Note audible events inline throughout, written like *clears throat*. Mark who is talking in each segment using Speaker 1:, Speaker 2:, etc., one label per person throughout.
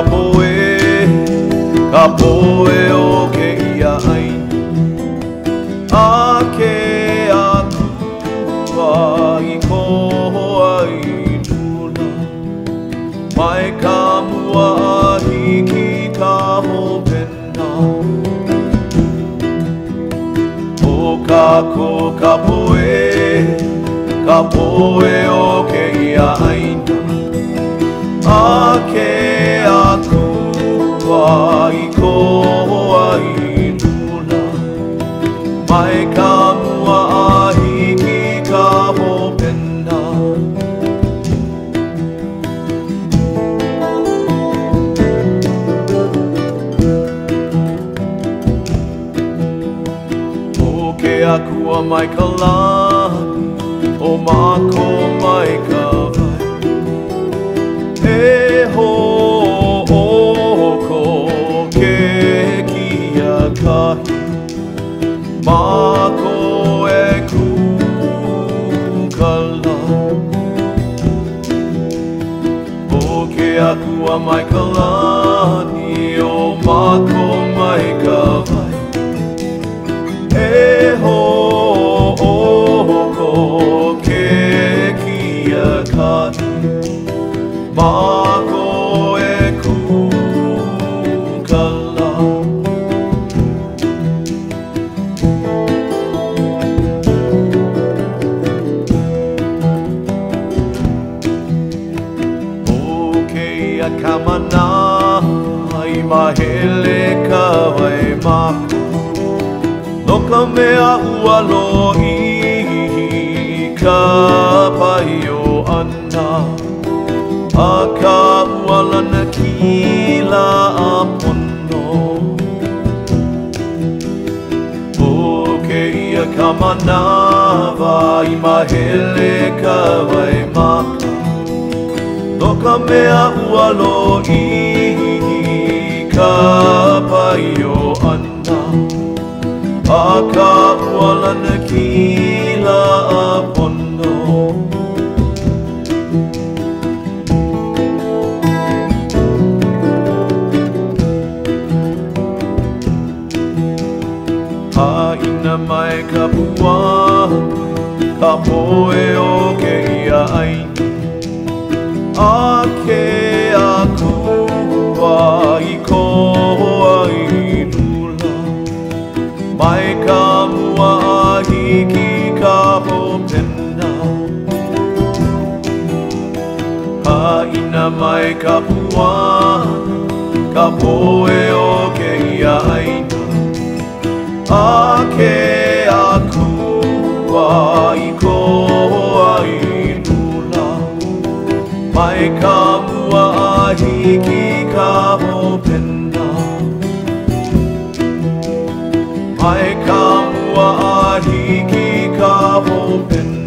Speaker 1: Capoeira, capoeira ka lani O mako mai ka vai. E ho o ko ke kia kahi. Mako e ku kala O ke akua mai ka lani mako No ka mea ua lo ka pai o ana. A ka ua lana kila a pono O ke ia ka manawa i mahele ka vai maka No ka mea ua lo i ka o ana. A ka ua lana kila a pono Haina mai ka pua Ka poe o ke ia aini A ke mai ka pua Ka poe o ke ia aina. A ke aku ai ko ai lula Mai ka mua ahi ki ka hopena. Mai ka mua ahi ki ka hopena. Mai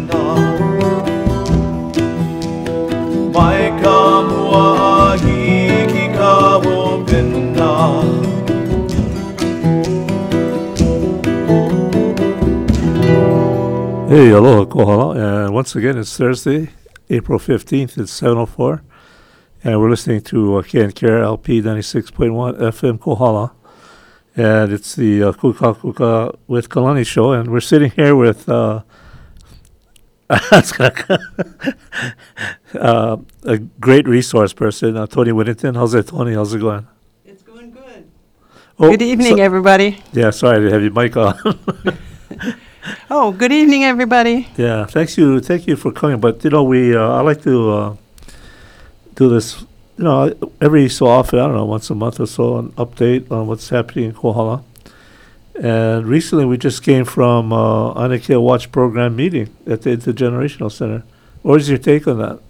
Speaker 2: Hey, aloha, kohala. And once again, it's Thursday, April 15th. It's 7.04. And we're listening to uh, Can Care LP 96.1 FM Kohala. And it's the uh, Kuka Kuka with Kalani show. And we're sitting here with uh, *laughs* uh, a great resource person, uh, Tony Whittington. How's it, Tony? How's it going?
Speaker 3: It's going good.
Speaker 2: Oh,
Speaker 3: Good evening,
Speaker 2: so-
Speaker 3: everybody.
Speaker 2: yeah, sorry to have your mic on. *laughs*
Speaker 3: Oh, good evening, everybody.
Speaker 2: Yeah, thanks you, thank you for coming. But you know, we uh, I like to uh, do this, you know, every so often. I don't know, once a month or so, an update on what's happening in Kohala. And recently, we just came from uh, Ainakea Watch Program meeting at the Intergenerational Center. What is your take on that?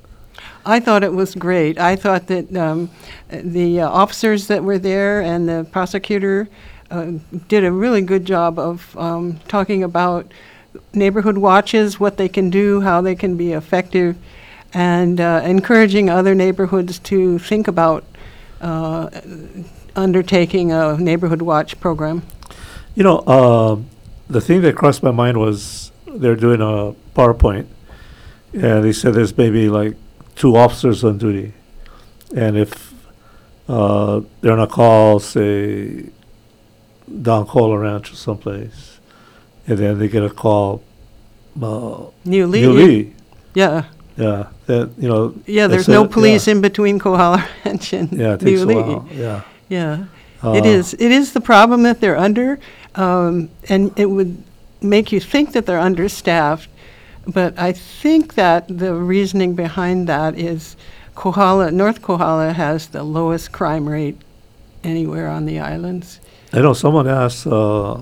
Speaker 3: I thought it was great. I thought that um, the uh, officers that were there and the prosecutor uh, did a really good job of um, talking about neighborhood watches, what they can do, how they can be effective, and uh, encouraging other neighborhoods to think about uh, undertaking a neighborhood watch program.
Speaker 2: You know, uh, the thing that crossed my mind was they're doing a PowerPoint, and they said there's maybe like two officers on duty, and if uh, they're on a call, say, down Kohala Ranch or someplace, and then they get a call, uh,
Speaker 3: Niuli'i.
Speaker 2: New Lee,
Speaker 3: Yeah,
Speaker 2: yeah, that, you know.
Speaker 3: yeah, there's no
Speaker 2: yeah,
Speaker 3: police in between Kohala *laughs* Ranch and
Speaker 2: Yeah, it
Speaker 3: Niuli'i.
Speaker 2: while, yeah.
Speaker 3: Yeah, it
Speaker 2: Uh,
Speaker 3: is. It is the problem that they're under, um, and it would make you think that they're understaffed. But I think that the reasoning behind that is Kohala, North Kohala has the lowest crime rate anywhere on the islands.
Speaker 2: I know someone asked uh,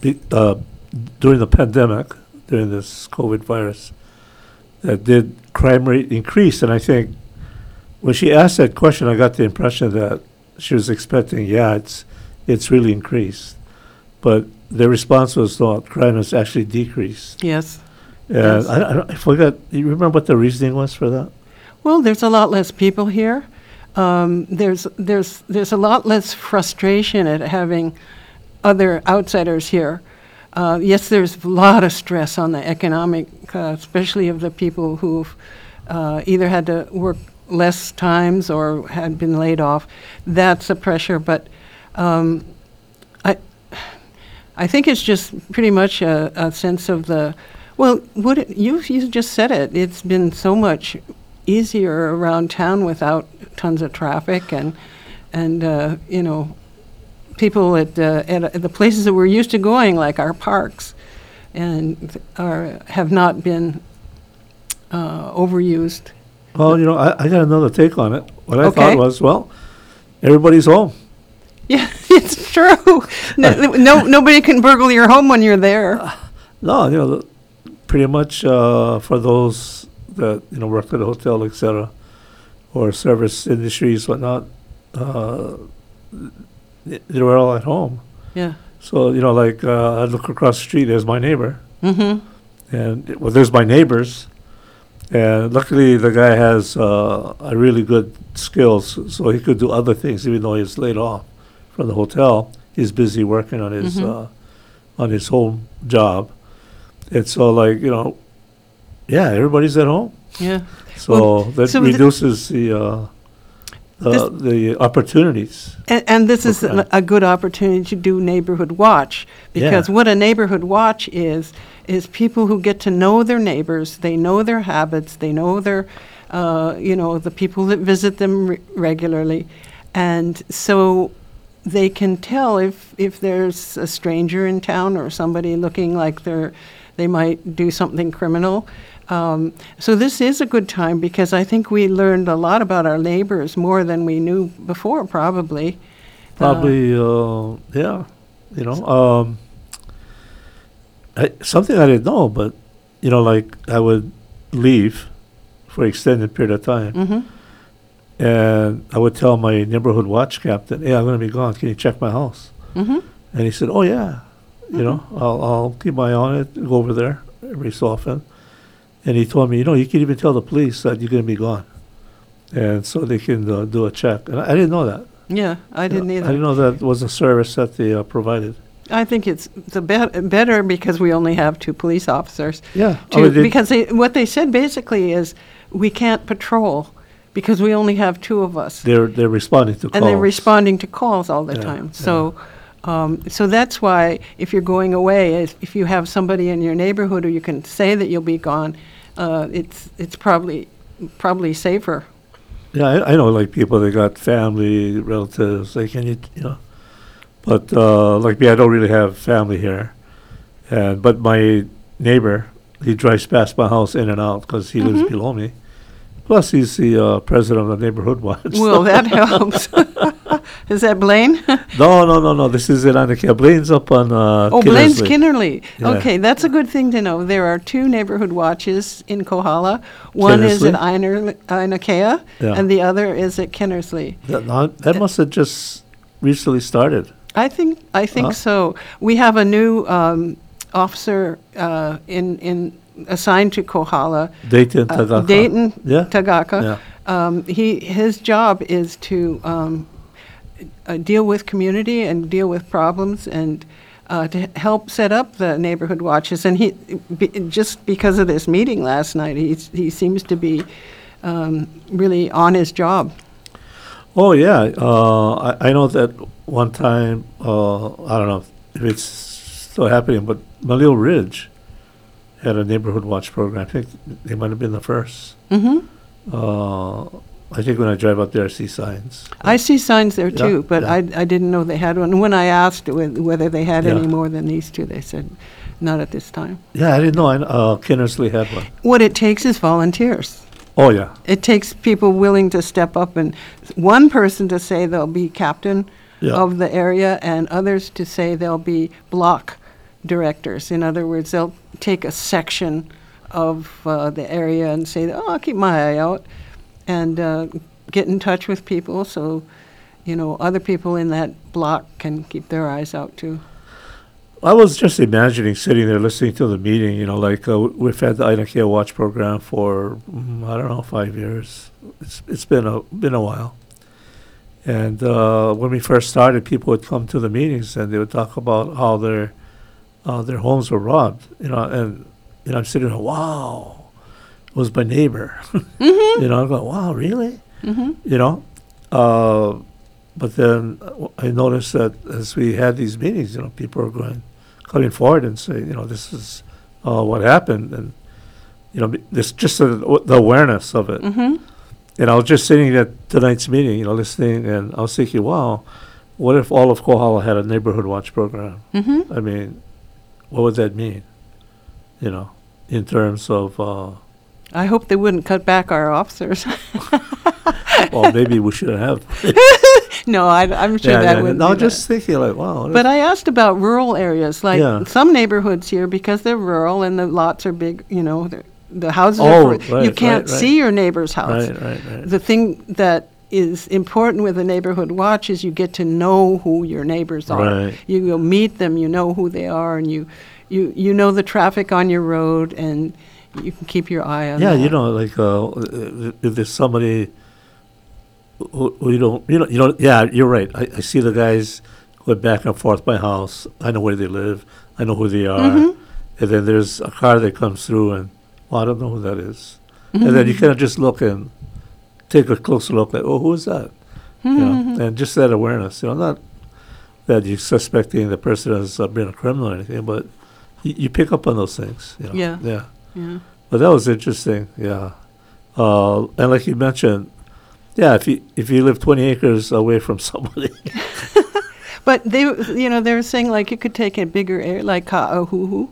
Speaker 2: be, uh, during the pandemic, during this COVID virus, that did crime rate increase? And I think when she asked that question, I got the impression that she was expecting, yeah, it's it's really increased. But the response was not. Crime has actually decreased.
Speaker 3: Yes.
Speaker 2: And
Speaker 3: Yes.
Speaker 2: I, I, I forgot. You remember what the reasoning was for that?
Speaker 3: Well, there's a lot less people here. Um, there's there's there's a lot less frustration at having other outsiders here. Uh, yes, there's a lot of stress on the economic, uh, especially of the people who've uh, either had to work less times or had been laid off. That's a pressure, but um, I I think it's just pretty much a, a sense of the well, what it, you you just said it. It's been so much easier around town without tons of traffic and and uh, you know people at, uh, at the places that we're used to going, like our parks, and are have not been uh, overused.
Speaker 2: Well, you know, I, I got another take on it. What I
Speaker 3: Okay.
Speaker 2: thought was, well, everybody's home. *laughs*
Speaker 3: Yeah, it's true. No, *laughs* no, nobody can burgle your home when you're there.
Speaker 2: No, you know, the- pretty much uh, for those that you know work at a hotel, etc., or service industries, whatnot, uh, th- they were all at home.
Speaker 3: Yeah.
Speaker 2: So you know, like uh, I look across the street, there's my neighbor,
Speaker 3: Mm-hmm.
Speaker 2: and well, there's my neighbors, and luckily the guy has uh, a really good skills, so he could do other things, even though he's laid off from the hotel. He's busy working on his
Speaker 3: Mhm.
Speaker 2: uh, on his home job, and so like you know, yeah, everybody's at home,
Speaker 3: Yeah.
Speaker 2: so
Speaker 3: Well,
Speaker 2: that
Speaker 3: so
Speaker 2: reduces the uh, the, the opportunities.
Speaker 3: And, and this is a a good opportunity to do neighborhood watch, because
Speaker 2: Yeah.
Speaker 3: what a neighborhood watch is, is people who get to know their neighbors, they know their habits, they know their, uh, you know, the people that visit them re- regularly. And so they can tell if, if there's a stranger in town or somebody looking like they're, they might do something criminal. Um, so this is a good time because I think we learned a lot about our neighbors more than we knew before, probably. Uh,
Speaker 2: Probably, uh, yeah, you know, um, I, something I didn't know, but you know, like I would leave for extended period of time,
Speaker 3: hmm
Speaker 2: and I would tell my neighborhood watch captain, "Hey, I'm going to be gone. Can you check my house?"
Speaker 3: hmm
Speaker 2: And he said, "Oh yeah, you know, I'll I'll keep my eye on it. Go over there every so often." And he told me, "You know, you can even tell the police that you're going to be gone, and so they can uh, do a check." And I, I didn't know that.
Speaker 3: Yeah, I didn't either.
Speaker 2: I didn't know that was a service that they uh, provided.
Speaker 3: I think it's the bet- better because we only have two police officers.
Speaker 2: Yeah.
Speaker 3: Two, because they, what they said basically is we can't patrol because we only have two of us.
Speaker 2: they're they're responding to calls.
Speaker 3: and they're responding to calls all the
Speaker 2: Yeah,
Speaker 3: time. So, um, so that's why if you're going away, if, if you have somebody in your neighborhood who you can say that you'll be gone, uh, it's it's probably probably safer.
Speaker 2: Yeah, I, I know like people that got family relatives. Like, can you you know, but uh, like me, I don't really have family here, and but my neighbor he drives past my house in and out because he
Speaker 3: Mhm.
Speaker 2: lives below me. Plus, he's the uh, president of the neighborhood *laughs* watch.
Speaker 3: Well, that helps. *laughs* Is that Blaine? *laughs*
Speaker 2: no, no, no, no. This is in Ainakea. Blaine's up on uh,
Speaker 3: Oh, Blaine's
Speaker 2: Kinnersley.
Speaker 3: Kinnerly.
Speaker 2: Yeah.
Speaker 3: Okay, that's a good thing to know. There are two neighborhood watches in Kohala. One is at Einer- Ainakea,
Speaker 2: Yeah.
Speaker 3: and the other is at Kinnersley.
Speaker 2: That, that must have just recently started.
Speaker 3: I think I think
Speaker 2: Huh?
Speaker 3: so. We have a new um, officer uh, in in assigned to Kohala,
Speaker 2: Dayton,
Speaker 3: uh,
Speaker 2: Tagaka.
Speaker 3: Dayton
Speaker 2: Yeah.
Speaker 3: Tagaka.
Speaker 2: Yeah.
Speaker 3: Um, he his job is to um, uh, deal with community and deal with problems and uh, to help set up the neighborhood watches. And he be, just because of this meeting last night, he he seems to be um, really on his job.
Speaker 2: Oh yeah, uh, I, I know that one time. Uh, I don't know if it's still happening, but Malil Ridge had a neighborhood watch program. I think they might have been the first.
Speaker 3: Mm-hmm.
Speaker 2: Uh, I think when I drive up there, I see signs.
Speaker 3: I see signs there
Speaker 2: Yeah,
Speaker 3: too, but
Speaker 2: yeah.
Speaker 3: I, I didn't know they had one. When I asked whe- whether they had any more than these two, they said, not at this time.
Speaker 2: Yeah, I didn't know. I, uh, Kinnersley had one.
Speaker 3: What it takes is volunteers.
Speaker 2: Oh yeah,
Speaker 3: It takes people willing to step up and one person to say they'll be captain
Speaker 2: Yeah.
Speaker 3: of the area and others to say they'll be block directors. In other words, they'll take a section of uh, the area and say, oh, I'll keep my eye out and uh, get in touch with people so, you know, other people in that block can keep their eyes out too.
Speaker 2: I was just imagining sitting there listening to the meeting. You know, like uh, we've had the Care Watch program for mm, I don't know five years. It's it's been a been a while. And uh, when we first started, people would come to the meetings and they would talk about how their uh, their homes were robbed. You know, and you know I'm sitting there, wow, was my neighbor. *laughs* You know, I go, wow, really?
Speaker 3: hmm
Speaker 2: you know. Uh, but then uh, I noticed that as we had these meetings, you know, people are going, coming forward and saying, you know, this is uh, what happened, and you know, this just the, the awareness of it.
Speaker 3: hmm
Speaker 2: And I was just sitting at tonight's meeting, you know, listening, and I was thinking, wow, what if all of Kohala had a neighborhood watch program?
Speaker 3: hmm
Speaker 2: I mean, what would that mean? You know, in terms of, uh,
Speaker 3: I hope they wouldn't cut back our officers. *laughs*
Speaker 2: well, maybe we should have. *laughs*
Speaker 3: no, I, am sure
Speaker 2: yeah,
Speaker 3: that
Speaker 2: yeah,
Speaker 3: wouldn't.
Speaker 2: No,
Speaker 3: be that.
Speaker 2: just thinking like, wow.
Speaker 3: But I asked about rural areas, like
Speaker 2: Yeah.
Speaker 3: some neighborhoods here, because they're rural and the lots are big. You know, the houses
Speaker 2: Oh,
Speaker 3: are.
Speaker 2: right,
Speaker 3: you can't
Speaker 2: right.
Speaker 3: see your neighbor's house.
Speaker 2: Right, right, right.
Speaker 3: The thing that is important with a neighborhood watch is you get to know who your neighbors are.
Speaker 2: Right.
Speaker 3: You go meet them, you know who they are, and you, you, you know the traffic on your road, and you can keep your eye on.
Speaker 2: Yeah, you
Speaker 3: that.
Speaker 2: know, like uh, if there's somebody who, who you don't, you know, you know, yeah, you're right. I, I see the guys going back and forth my house. I know where they live. I know who they are.
Speaker 3: Mhm.
Speaker 2: And then there's a car that comes through, and well, I don't know who that is. And
Speaker 3: Mm-hmm.
Speaker 2: then you kind of just look and take a closer look. Like, oh, who is that? You
Speaker 3: Mm-hmm.
Speaker 2: know, and just that awareness. You know, not that you're suspecting the person has uh, been a criminal or anything, but you, you pick up on those things. You know?
Speaker 3: Yeah.
Speaker 2: Yeah.
Speaker 3: Yeah.
Speaker 2: But that was interesting, yeah. Uh, and like you mentioned, yeah, if you if you live twenty acres away from *laughs* somebody, *laughs*
Speaker 3: But they, you know, they were saying like you could take a bigger area, like Ka'ahuhu,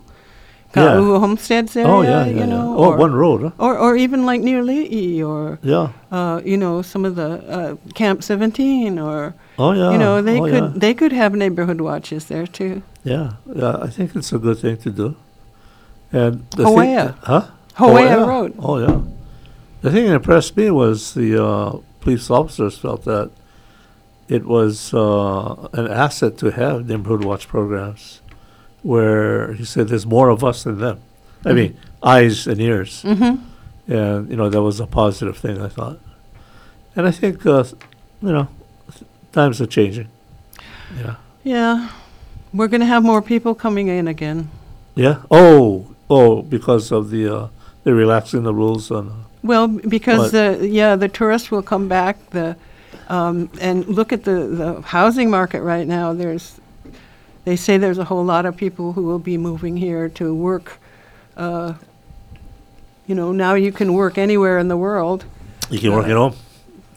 Speaker 2: Yeah.
Speaker 3: Ka'ahuhu Homesteads area,
Speaker 2: oh yeah, yeah,
Speaker 3: you
Speaker 2: yeah.
Speaker 3: know,
Speaker 2: oh
Speaker 3: or,
Speaker 2: one road, huh?
Speaker 3: or or even like near Li'i, or
Speaker 2: Yeah.
Speaker 3: uh, you know, some of the uh, Camp 17, or
Speaker 2: Oh yeah.
Speaker 3: you know, they
Speaker 2: oh,
Speaker 3: could
Speaker 2: Yeah.
Speaker 3: they could have neighborhood watches there too.
Speaker 2: yeah, yeah. I think it's a good thing to do. And the thing, huh?
Speaker 3: Hawea Road.
Speaker 2: Oh yeah. The thing that impressed me was the uh, police officers felt that it was uh, an asset to have neighborhood watch programs, where he said there's more of us than them. I mean, eyes and ears,
Speaker 3: Mm-hmm.
Speaker 2: and you know that was a positive thing. I thought, and I think uh, you know times are changing. Yeah.
Speaker 3: Yeah, we're gonna have more people coming in again.
Speaker 2: Yeah. Oh, oh, because of the uh, they're relaxing the rules on. Uh,
Speaker 3: Well, b- because the yeah the tourists will come back. The um, and look at the the housing market right now. There's they say there's a whole lot of people who will be moving here to work. Uh, you know, now you can work anywhere in the world.
Speaker 2: you can work at home.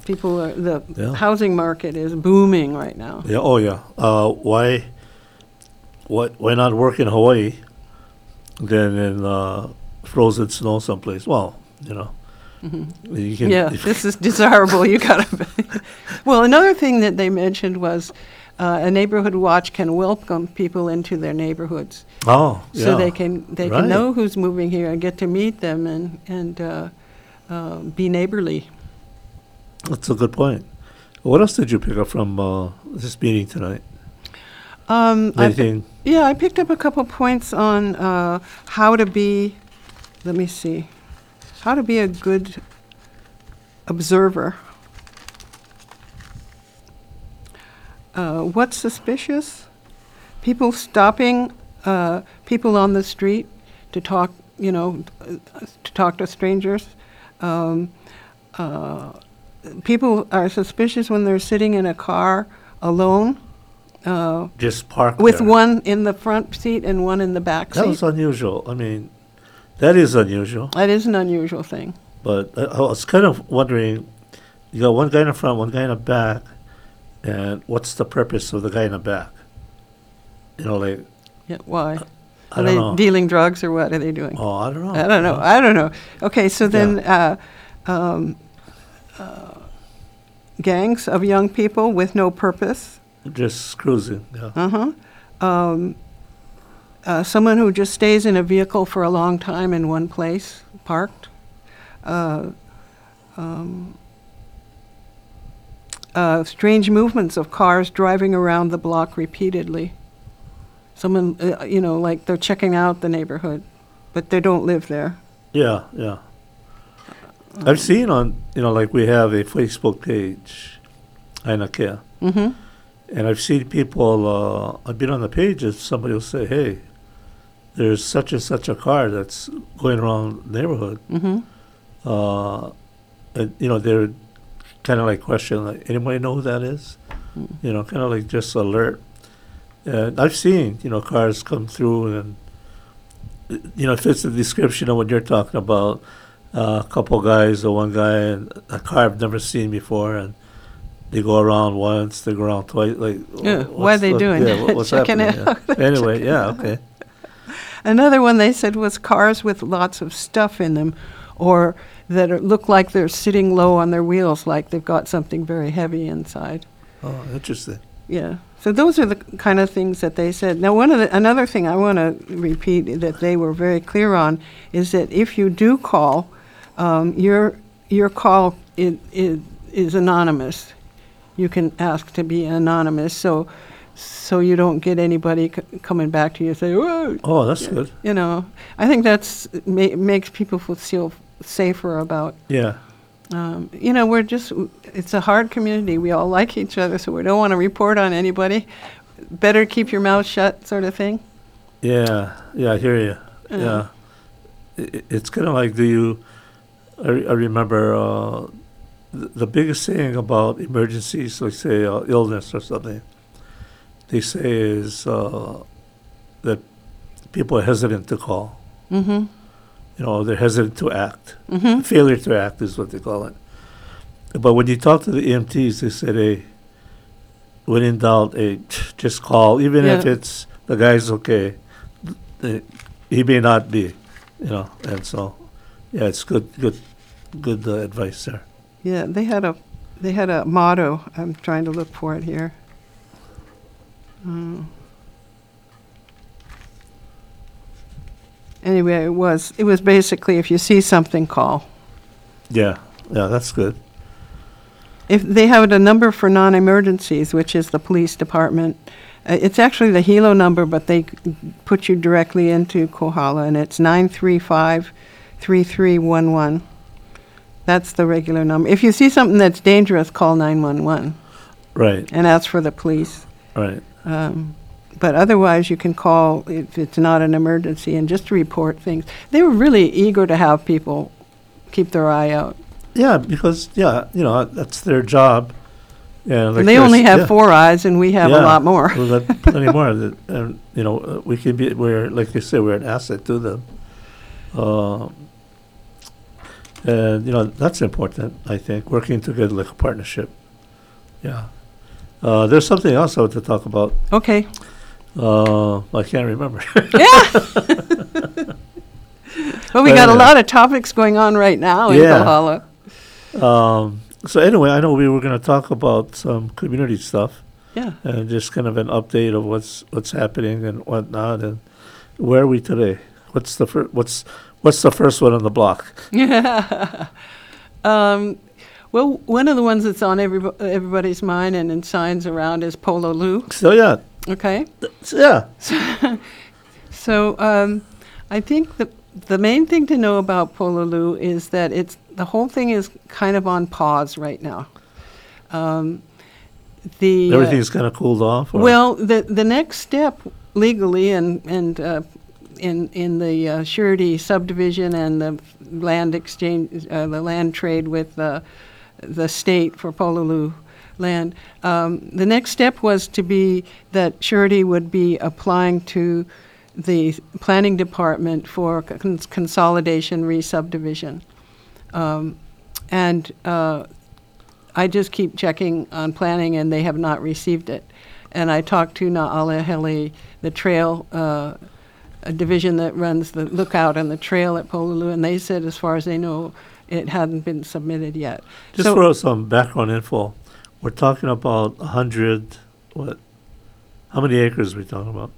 Speaker 3: People are the
Speaker 2: Yeah.
Speaker 3: housing market is booming right now.
Speaker 2: Yeah. Oh, yeah. Uh, why? What? Why not work in Hawaii than in uh, frozen snow someplace? Well, you know, you can.
Speaker 3: Yeah, this is desirable. You gotta. *laughs* well, another thing that they mentioned was uh, a neighborhood watch can welcome people into their neighborhoods.
Speaker 2: oh, yeah.
Speaker 3: so they can they
Speaker 2: Right.
Speaker 3: can know who's moving here and get to meet them and and uh, uh, be neighborly.
Speaker 2: That's a good point. What else did you pick up from uh, this meeting tonight?
Speaker 3: Um, I,
Speaker 2: Anything?
Speaker 3: yeah, I picked up a couple points on uh, how to be. Let me see, how to be a good observer. Uh, what's suspicious? People stopping uh, people on the street to talk, you know, to talk to strangers. Um, uh, people are suspicious when they're sitting in a car alone, uh,
Speaker 2: Just park
Speaker 3: with
Speaker 2: there.
Speaker 3: one in the front seat and one in the back
Speaker 2: That
Speaker 3: seat.
Speaker 2: was unusual. I mean, that is unusual.
Speaker 3: That is an unusual thing.
Speaker 2: But I, I was kind of wondering, you got one guy in the front, one guy in the back, and what's the purpose of the guy in the back? You know, like
Speaker 3: Yeah, why?
Speaker 2: I
Speaker 3: Are
Speaker 2: don't
Speaker 3: they
Speaker 2: know.
Speaker 3: dealing drugs or what are they doing?
Speaker 2: oh, I don't know.
Speaker 3: I don't know. I don't know. Okay, so then uh, um, uh, gangs of young people with no purpose.
Speaker 2: Just cruising. Yeah.
Speaker 3: Uh-huh. Um, uh, someone who just stays in a vehicle for a long time in one place, parked. Uh, um, uh, strange movements of cars driving around the block repeatedly. Someone, uh, you know, like they're checking out the neighborhood, but they don't live there.
Speaker 2: Yeah, yeah. I've seen on, you know, like we have a Facebook page, Ainakea,
Speaker 3: Mm-hmm.
Speaker 2: And I've seen people, uh, I've been on the page and somebody will say, hey, there's such and such a car that's going around the neighborhood.
Speaker 3: Mm-hmm.
Speaker 2: Uh, and, you know, they're kind of like question, like, anybody know who that is? You know, kind of like just alert. And I've seen, you know, cars come through and, you know, it fits the description of what you're talking about. Uh, a couple guys or one guy and a car I've never seen before, and they go around once, they go around twice. Like,
Speaker 3: Yeah, what are they
Speaker 2: the-
Speaker 3: doing?
Speaker 2: Yeah, what- what's
Speaker 3: Checking
Speaker 2: happening?
Speaker 3: it
Speaker 2: yeah. Anyway, yeah, okay.
Speaker 3: Another one they said was cars with lots of stuff in them, or that are, look like they're sitting low on their wheels, like they've got something very heavy inside.
Speaker 2: Oh, interesting.
Speaker 3: Yeah. So those are the kind of things that they said. Now, one of the, another thing I want to repeat that they were very clear on is that if you do call, um, your your call is, is, is anonymous. You can ask to be anonymous, so so you don't get anybody c- coming back to you and say, "Whoa,"
Speaker 2: Oh, that's good.
Speaker 3: you know. I think that's ma- makes people feel safer about
Speaker 2: Yeah.
Speaker 3: um, you know, we're just, it's a hard community. We all like each other, so we don't want to report on anybody. Better keep your mouth shut, sort of thing.
Speaker 2: Yeah, yeah, I hear you.
Speaker 3: Yeah.
Speaker 2: Yeah, I- i- it's kind of like do you? I, I remember uh, the, the biggest thing about emergencies, like say uh, illness or something, they say is uh, that people are hesitant to call.
Speaker 3: Mm-hmm.
Speaker 2: You know, they're hesitant to act.
Speaker 3: Mm-hmm.
Speaker 2: Failure to act is what they call it. But when you talk to the EMTs, they say, hey, when in doubt, hey, *sniffs* just call, even if it's the guy's okay. He may not be, you know. And so, yeah, it's good, good, good uh, advice there.
Speaker 3: Yeah, they had a, they had a motto. I'm trying to look for it here. Mm. Anyway, it was, it was basically if you see something, call.
Speaker 2: Yeah, yeah, that's good.
Speaker 3: If they have a number for non-emergencies, which is the police department, uh, it's actually the Hilo number, but they c- put you directly into Kohala, and it's nine three five three three one one. That's the regular number. If you see something that's dangerous, call nine one one
Speaker 2: Right,
Speaker 3: and ask for the police.
Speaker 2: right.
Speaker 3: Um, but otherwise, you can call if it's not an emergency and just report things. They were really eager to have people keep their eye out.
Speaker 2: Yeah, because, yeah, you know, that's their job. Yeah, like
Speaker 3: and they only have
Speaker 2: yeah.
Speaker 3: four eyes, and we have a
Speaker 2: Yeah.
Speaker 3: lot more.
Speaker 2: We've got *laughs* plenty more. That, you know, uh, we can be. We're like you said, we're an asset to them. Uh, and you know, that's important. I think working together like a partnership. Yeah. Uh, there's something else I want to talk about.
Speaker 3: Okay.
Speaker 2: Uh, I can't remember. Yeah. *laughs*
Speaker 3: well, we got a
Speaker 2: Uh,
Speaker 3: lot of topics going on right now in
Speaker 2: Yeah.
Speaker 3: Kohala.
Speaker 2: um, so anyway, I know we were going to talk about some community stuff.
Speaker 3: Yeah.
Speaker 2: and just kind of an update of what's what's happening and whatnot. And where are we today? What's the fir- what's what's the first one on the block?
Speaker 3: Yeah. *laughs* um, well, one of the ones that's on everybo- everybody's mind and in signs around is Pololu.
Speaker 2: So yeah,
Speaker 3: Okay.
Speaker 2: so, yeah, *laughs*
Speaker 3: So um, I think the the main thing to know about Pololu is that it's the whole thing is kind of on pause right now. Um, the uh,
Speaker 2: everything's kind of cooled off. Or?
Speaker 3: Well, the the next step legally and and uh, in in the uh, surety subdivision and the land exchange, uh, the land trade with uh, the state for Pololu land. Um, the next step was to be that surety would be applying to the planning department for con- consolidation re-subdivision. Um, and uh, I just keep checking on planning, and they have not received it. And I talked to Na Ala Hele, the trail uh, a division that runs the lookout and the trail at Pololu, and they said, as far as they know, it hadn't been submitted yet.
Speaker 2: Just
Speaker 3: So-
Speaker 2: for some background info, we're talking about a hundred, what? How many acres are we talking about?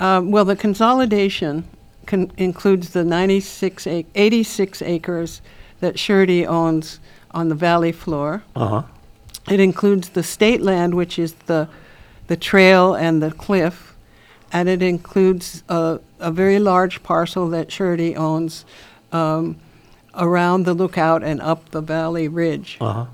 Speaker 3: Um, well, the consolidation con- includes the 96 ac- 86 acres that Surety owns on the valley floor.
Speaker 2: Uh-huh,
Speaker 3: It includes the state land, which is the, the trail and the cliff, and it includes a, a very large parcel that Surety owns um, around the lookout and up the valley ridge.
Speaker 2: uh-huh.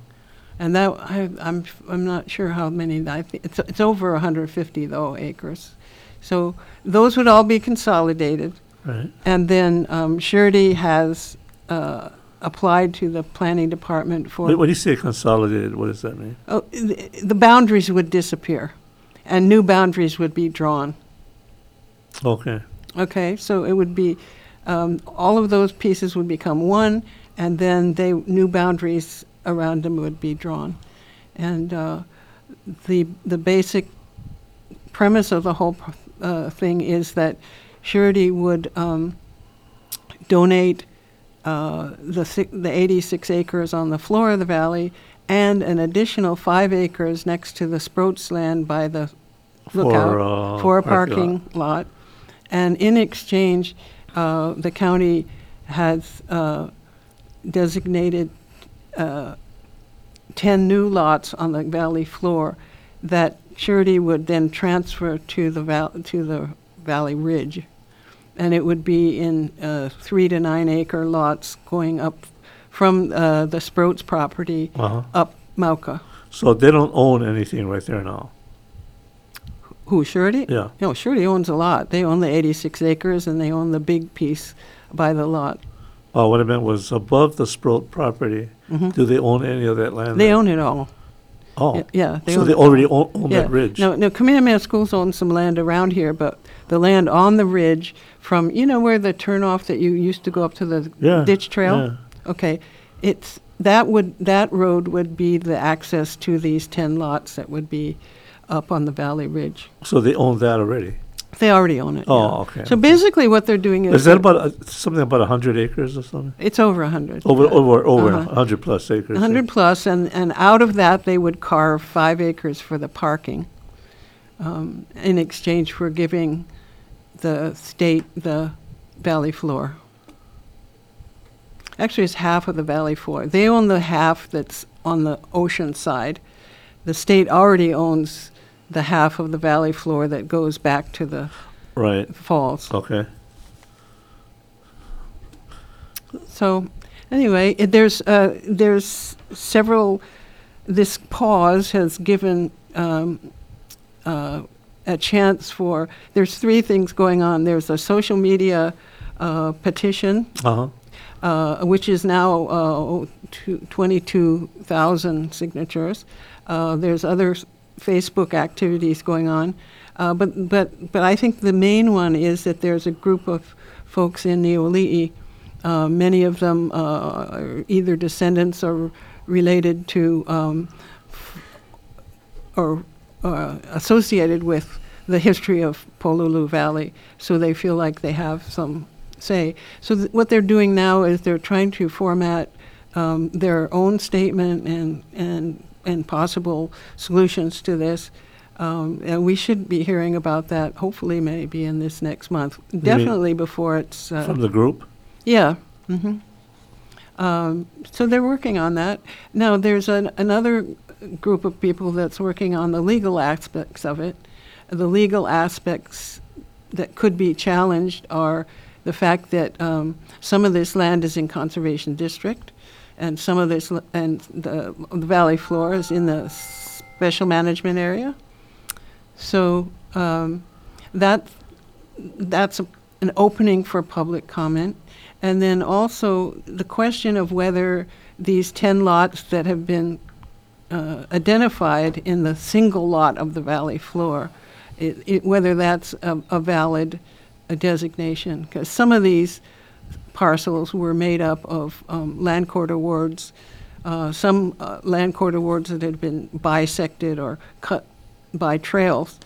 Speaker 3: And that, I, I'm, I'm not sure how many, I thi- it's, it's over 150 though acres. So those would all be consolidated.
Speaker 2: Right,
Speaker 3: And then um, Surety has uh, applied to the planning department for.
Speaker 2: when when you say consolidated, what does that mean?
Speaker 3: Oh, the the boundaries would disappear, and new boundaries would be drawn.
Speaker 2: Okay,
Speaker 3: Okay, so it would be, um, all of those pieces would become one, and then they, new boundaries around them would be drawn. And uh, the, the basic premise of the whole uh, thing is that Surety would um, donate uh, the, si- the 86 acres on the floor of the valley and an additional five acres next to the Sproats land by the lookout
Speaker 2: for, uh.
Speaker 3: for a
Speaker 2: parking lot.
Speaker 3: And in exchange, uh, the county has uh, designated uh, 10 new lots on the valley floor that surety would then transfer to the val- to the valley ridge. And it would be in uh, three to nine acre lots going up from uh, the Sproats property
Speaker 2: Uh-huh,
Speaker 3: up Mauka.
Speaker 2: so they don't own anything right there now?
Speaker 3: Who, surety?
Speaker 2: Yeah,
Speaker 3: No, Surety owns a lot. They own the 86 acres and they own the big piece by the lot.
Speaker 2: oh, what I meant was above the Sproat property,
Speaker 3: Mhm.
Speaker 2: do they own any of that land?
Speaker 3: They
Speaker 2: there?
Speaker 3: own it all.
Speaker 2: Oh,
Speaker 3: Y- Yeah.
Speaker 2: so
Speaker 3: own
Speaker 2: they
Speaker 3: it
Speaker 2: already
Speaker 3: all.
Speaker 2: own, own
Speaker 3: Yeah.
Speaker 2: that ridge?
Speaker 3: No, no, Kamehameha Schools owns some land around here, but the land on the ridge from, you know where the turnoff that you used to go up to the
Speaker 2: Yeah,
Speaker 3: ditch trail?
Speaker 2: yeah.
Speaker 3: Okay, it's, that would, that road would be the access to these 10 lots that would be up on the valley ridge.
Speaker 2: So they own that already?
Speaker 3: They already own it. yeah.
Speaker 2: Oh, okay.
Speaker 3: So basically what they're doing is.
Speaker 2: Is that about, uh, something about a hundred acres or something?
Speaker 3: It's over 100.
Speaker 2: Over, over, over a
Speaker 3: Uh-huh.
Speaker 2: hundred plus acres?
Speaker 3: 100 plus, and, and out of that, they would carve five acres for the parking um, in exchange for giving the state the valley floor. Actually, it's half of the valley floor. They own the half that's on the ocean side. The state already owns the half of the valley floor that goes back to the
Speaker 2: Right,
Speaker 3: falls.
Speaker 2: okay.
Speaker 3: So, anyway, it, there's uh, there's several. This pause has given um, uh, a chance for. There's three things going on. There's a social media uh, petition,
Speaker 2: Uh-huh,
Speaker 3: uh, which is now uh, tw- 22,000 signatures. Uh, there's other s- Facebook activities going on, uh, but but but I think the main one is that there's a group of folks in Niuli'i. Uh, many of them uh, are either descendants or related to um, f- or uh, associated with the history of Pololu Valley, so they feel like they have some say. So th- what they're doing now is they're trying to format um, their own statement and and and possible solutions to this. Um, and we should be hearing about that hopefully maybe in this next month. Definitely before it's uh,
Speaker 2: from the group?
Speaker 3: yeah. hmm Um, so they're working on that. Now, there's an, another group of people that's working on the legal aspects of it. The legal aspects that could be challenged are the fact that um, some of this land is in conservation district, and some of this and the, the valley floor is in the special management area. So um, that that's a, an opening for public comment. And then also the question of whether these 10 lots that have been uh, identified in the single lot of the valley floor, it, it, whether that's a, a valid uh, designation. Because some of these parcels were made up of um, land court awards, uh, some uh, land court awards that had been bisected or cut by trails,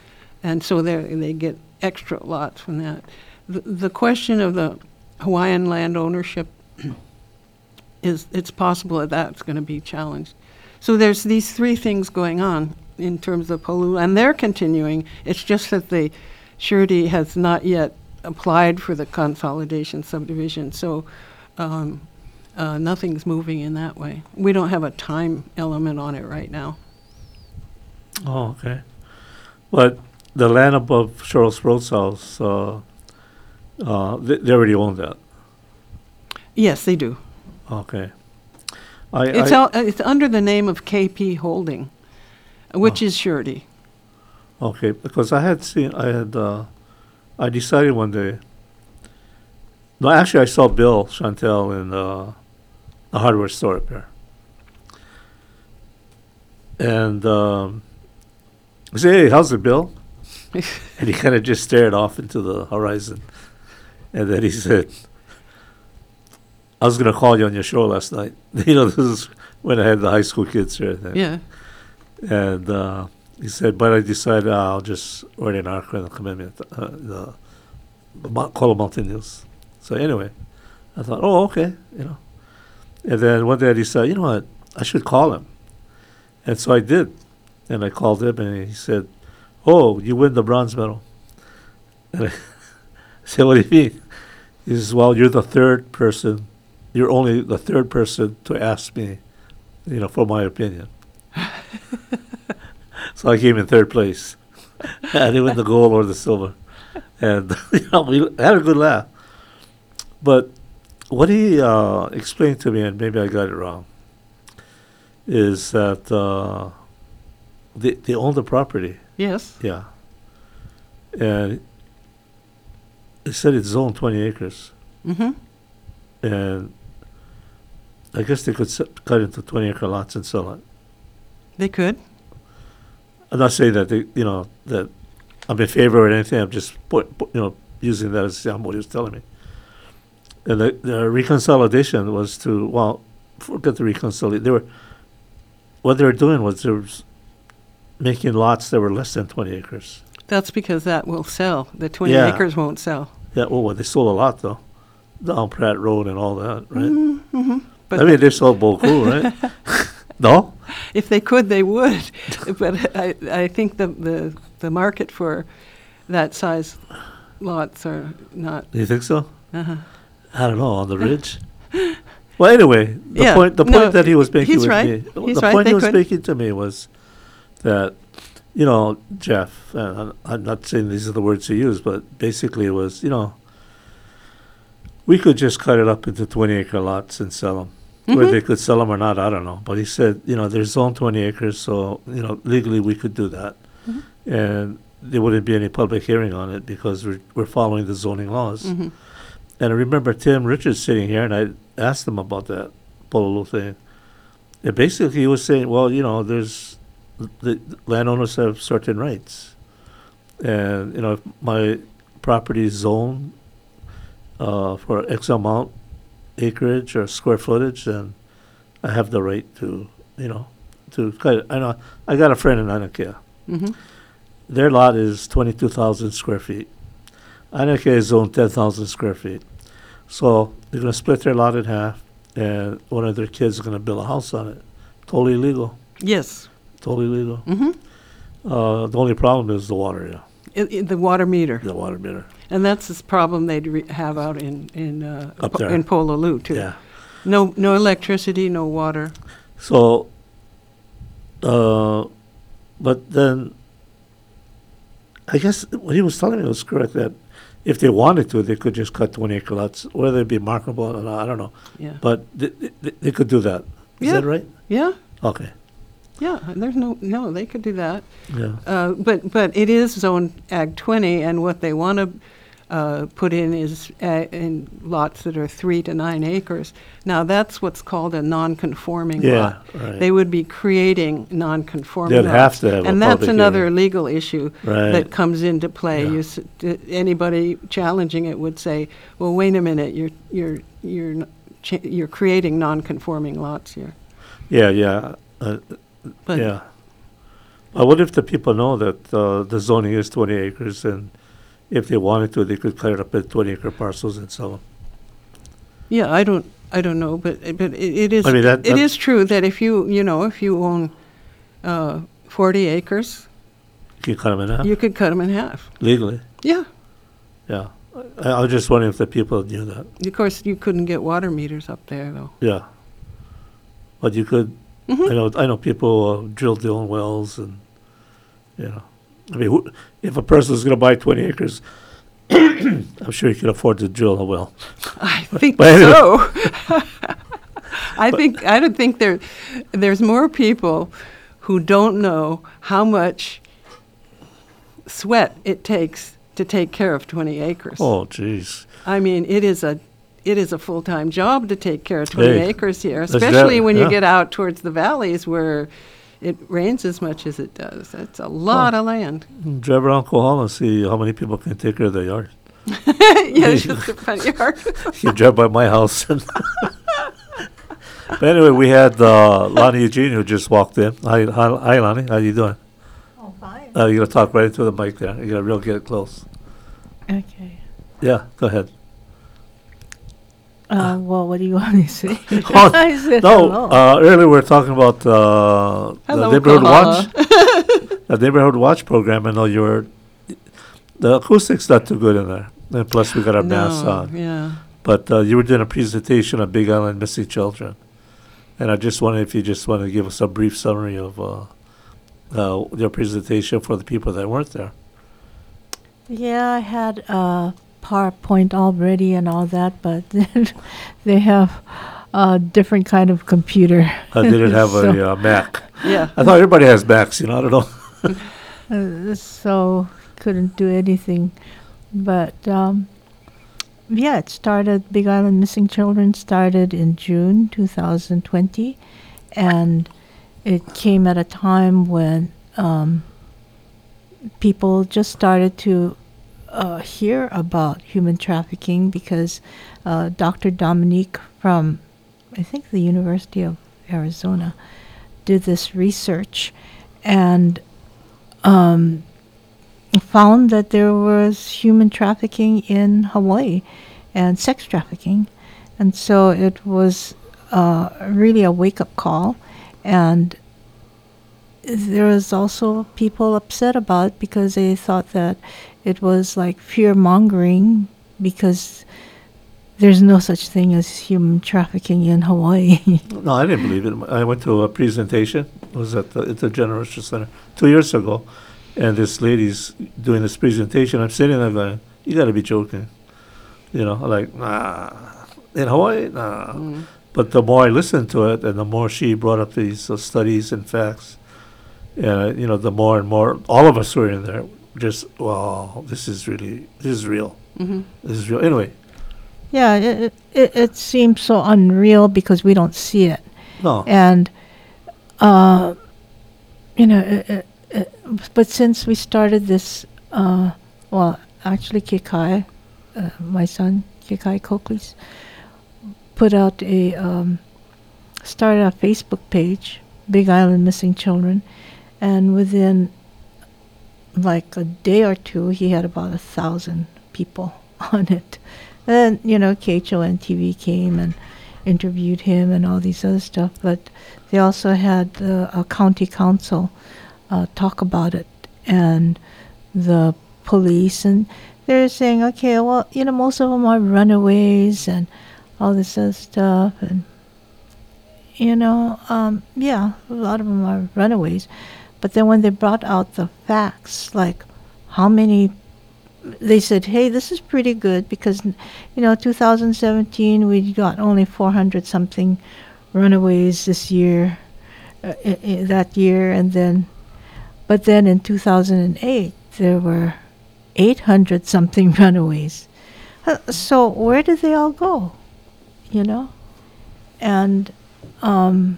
Speaker 3: and so they get extra lots from that. The, the question of the Hawaiian land ownership *clears throat* is it's possible that that's going to be challenged. So there's these three things going on in terms of Pololu, and they're continuing. It's just that the surety has not yet applied for the consolidation subdivision, so um, uh, nothing's moving in that way. We don't have a time element on it right now.
Speaker 2: Oh, okay. But the land above Charles Rhodes House, uh, uh, they, they already own that.
Speaker 3: Yes, they do.
Speaker 2: Okay. I,
Speaker 3: It's,
Speaker 2: I,
Speaker 3: out, it's under the name of KP Holding, which
Speaker 2: Oh.
Speaker 3: is surety.
Speaker 2: okay, because I had seen, I had, uh, I decided one day. No, actually, I saw Bill Chantel in uh, a hardware store up there, and um, I said, "Hey, how's it, Bill?" *laughs* and he kind of just stared off into the horizon, and then he said, "I was gonna call you on your show last night. *laughs* you know, this is when I had the high school kids here." Then.
Speaker 3: Yeah.
Speaker 2: And uh, he said, but I decided uh, I'll just write an article in the commitment, uh, the, Kohala Mountain News. So anyway, I thought, oh, okay, you know. And then one day I decided, you know what, I should call him. And so I did. And I called him and he said, oh, you win the bronze medal. And I *laughs* said, what do you mean? He says, well, you're the third person, you're only the third person to ask me, you know, for my opinion. *laughs* so I came in third place. *laughs* I didn't win the gold or the silver. And *laughs* you know, we had a good laugh. But what he uh, explained to me, and maybe I got it wrong, is that uh, they, they own the property.
Speaker 3: Yes.
Speaker 2: Yeah. And he said it's zoned 20 acres.
Speaker 3: Mm-hmm.
Speaker 2: And I guess they could cut into 20 acre lots and sell it.
Speaker 3: They could.
Speaker 2: I'm not saying that they, you know, that I'm in favor or anything. I'm just, put, put- you know, using that as example. What he was telling me. And the, the reconsolidation was to well, forget the reconciliation. They were what they were doing was they were making lots that were less than 20 acres.
Speaker 3: That's because that will sell. The 20
Speaker 2: Yeah.
Speaker 3: acres won't sell.
Speaker 2: Yeah, well, well, they sold a lot though, down Pratt Road and all that, right?
Speaker 3: Mm-hmm. But
Speaker 2: I mean, they sold beaucoup, right? *laughs* no,
Speaker 3: if they could, they would. *laughs* but I, I think the, the, the market for that size lots are not.
Speaker 2: you think so?
Speaker 3: Uh-huh.
Speaker 2: I don't know on the *laughs* ridge. well, anyway, the
Speaker 3: Yeah,
Speaker 2: point the
Speaker 3: no,
Speaker 2: point that he was making with
Speaker 3: right.
Speaker 2: me,
Speaker 3: He's
Speaker 2: the
Speaker 3: right,
Speaker 2: point he was
Speaker 3: could.
Speaker 2: making to me was that you know Jeff, and I'm- I'm not saying these are the words he used, but basically it was you know we could just cut it up into 20 acre lots and sell them. Whether
Speaker 3: Mhm.
Speaker 2: they could sell them or not, I don't know. But he said, you know, there's zone 20 acres, so you know legally we could do that,
Speaker 3: Mhm.
Speaker 2: and there wouldn't be any public hearing on it because we're we're following the zoning laws.
Speaker 3: Mhm.
Speaker 2: And I remember Tim Richards sitting here, and I asked him about that Pololu thing. And basically, he was saying, well, you know, there's the the landowners have certain rights, and you know, if my property is zoned uh, for X amount acreage or square footage, then I have the right to, you know, to cut it. I know I got a friend in Ainakea.
Speaker 3: Mhm.
Speaker 2: Their lot is twenty-two thousand square feet. Ainakea is zoned ten thousand square feet. So they're gonna split their lot in half, and one of their kids is gonna build a house on it. Totally legal,
Speaker 3: Yes.
Speaker 2: totally legal.
Speaker 3: hmm
Speaker 2: Uh, the only problem is the water, yeah,
Speaker 3: the water meter.
Speaker 2: the water meter.
Speaker 3: And that's this problem they'd re- have out in, in, uh,
Speaker 2: Up
Speaker 3: Po-
Speaker 2: there.
Speaker 3: in Pololu, too.
Speaker 2: Yeah.
Speaker 3: No, no electricity, no water.
Speaker 2: So, uh, but then, I guess what he was telling me was correct that if they wanted to, they could just cut twenty acre lots, whether it be marketable or not, I don't know.
Speaker 3: Yeah.
Speaker 2: But they, they, they could do that. Is
Speaker 3: Yeah.
Speaker 2: that right?
Speaker 3: Yeah,
Speaker 2: Okay.
Speaker 3: yeah, there's no, no, they could do that.
Speaker 2: Yeah.
Speaker 3: Uh, But, but it is Zone Ag 20, and what they want to uh, put in is uh, in lots that are three to nine acres. Now, that's what's called a non-conforming
Speaker 2: Yeah,
Speaker 3: lot.
Speaker 2: right.
Speaker 3: They would be creating non-conforming
Speaker 2: They'd have
Speaker 3: lots.
Speaker 2: to have a
Speaker 3: And that's
Speaker 2: public
Speaker 3: another
Speaker 2: hearing.
Speaker 3: legal issue
Speaker 2: Right.
Speaker 3: that comes into play. You s- d- Anybody challenging it would say, well, wait a minute, you're, you're, you're, n- cha- you're creating non-conforming lots here.
Speaker 2: Yeah, yeah, uh,
Speaker 3: But
Speaker 2: yeah. But what if the people know that uh, the zoning is twenty acres and if they wanted to, they could cut it up into twenty acre parcels and sell them?
Speaker 3: Yeah, I don't, I don't know, but, but it, it is,
Speaker 2: I mean, that-
Speaker 3: it
Speaker 2: that-
Speaker 3: is true that if you, you know, if you own, uh, forty acres,
Speaker 2: You can cut them in half
Speaker 3: you could cut them in half.
Speaker 2: legally,
Speaker 3: Yeah,
Speaker 2: yeah. I, I was just wondering if the people knew that,
Speaker 3: of course, you couldn't get water meters up there, though.
Speaker 2: yeah. But you could,
Speaker 3: Mhm.
Speaker 2: I know, I know people uh, drill their own wells and, you know. I mean, who- if a person is gonna buy twenty acres, *clears throat* I'm sure he can afford to drill a well.
Speaker 3: I think
Speaker 2: but anyway.
Speaker 3: so. *laughs* I think I don't think there there's more people who don't know how much sweat it takes to take care of 20 acres.
Speaker 2: Oh, jeez.
Speaker 3: I mean, it is a it is a full-time job to take care of 20
Speaker 2: Hey,
Speaker 3: acres here, especially
Speaker 2: that-
Speaker 3: when you get out towards the valleys where it rains as much as it does. It's a lot of land.
Speaker 2: Drive around Kohala and see how many people can take care of their yard. *laughs*
Speaker 3: yeah, it's just a funny yard. *laughs*
Speaker 2: You drive by my house. And *laughs* but anyway, we had uh, Lonnie Eugene who just walked in. Hi, hi, hi Lonnie. How you doing?
Speaker 4: Oh, fine.
Speaker 2: Uh, you gotta talk right into the mic there. You gotta real get it close.
Speaker 4: Okay.
Speaker 2: Yeah, go ahead.
Speaker 4: Uh, well, what do you want me to say? *laughs* *laughs*
Speaker 2: Oh,
Speaker 4: I said
Speaker 2: No,
Speaker 4: hello.
Speaker 2: uh, earlier we were talking about uh, the
Speaker 3: Hello,
Speaker 2: neighborhood watch, *laughs* the neighborhood watch program. I know you were. The acoustics not too good in there, and plus we got our masks on.
Speaker 3: yeah.
Speaker 2: But uh, you were doing a presentation on Big Island missing children, and I just wondered if you just want to give us a brief summary of uh, uh, your presentation for the people that weren't there.
Speaker 4: yeah, I had a PowerPoint already and all that, but *laughs* they have a different kind of computer.
Speaker 2: I didn't *laughs* have
Speaker 4: So-
Speaker 2: a uh, Mac. *laughs*
Speaker 3: Yeah.
Speaker 2: I thought everybody has Macs. You know, I don't know.
Speaker 4: Uh, so couldn't do anything. But um, yeah, it started. Big Island Missing Children started in June 2020, and it came at a time when um, people just started to uh, hear about human trafficking because uh, Dr. Dominique from, I think, the University of Arizona, did this research, and um, found that there was human trafficking in Hawaii and sex trafficking. And so it was uh, really a wake up call. And there was also people upset about it because they thought that it was like fear mongering because there's no such thing as human trafficking in Hawaii. *laughs*
Speaker 2: No, I didn't believe it. I went to a presentation. It was at the, at the Generation Center two years ago, and this lady's doing this presentation. I'm sitting there going, "You got to be joking," you know, like, nah, in Hawaii, nah.
Speaker 3: Mm.
Speaker 2: But the more I listened to it, and the more she brought up these uh, studies and facts, and uh, you know, the more and more all of us were in there just, wow, this is really, this is real,
Speaker 3: hmm
Speaker 2: this is real. Anyway,
Speaker 4: yeah, it, it, it seems so unreal because we don't see it.
Speaker 2: no,
Speaker 4: and uh, you know, it, it, but since we started this, uh, well, actually, Kikai, uh, my son Kikai Coakley's, put out a um, started a Facebook page, Big Island Missing Children, and within like a day or two, he had about a thousand people *laughs* on it. And you know, KHON TV came and interviewed him and all these other stuff, but they also had uh, a county council uh, talk about it and the police, and they're saying, okay, well, you know, most of them are runaways and all this other stuff, and you know, um, yeah, a lot of them are runaways, but then when they brought out the facts, like how many they said, "Hey, this is pretty good because, you know, 2017 we got only 400 something runaways this year, uh, i- i- that year, and then, but then in 2008 there were 800 something *laughs* runaways. Uh, So where did they all go? You know? And um,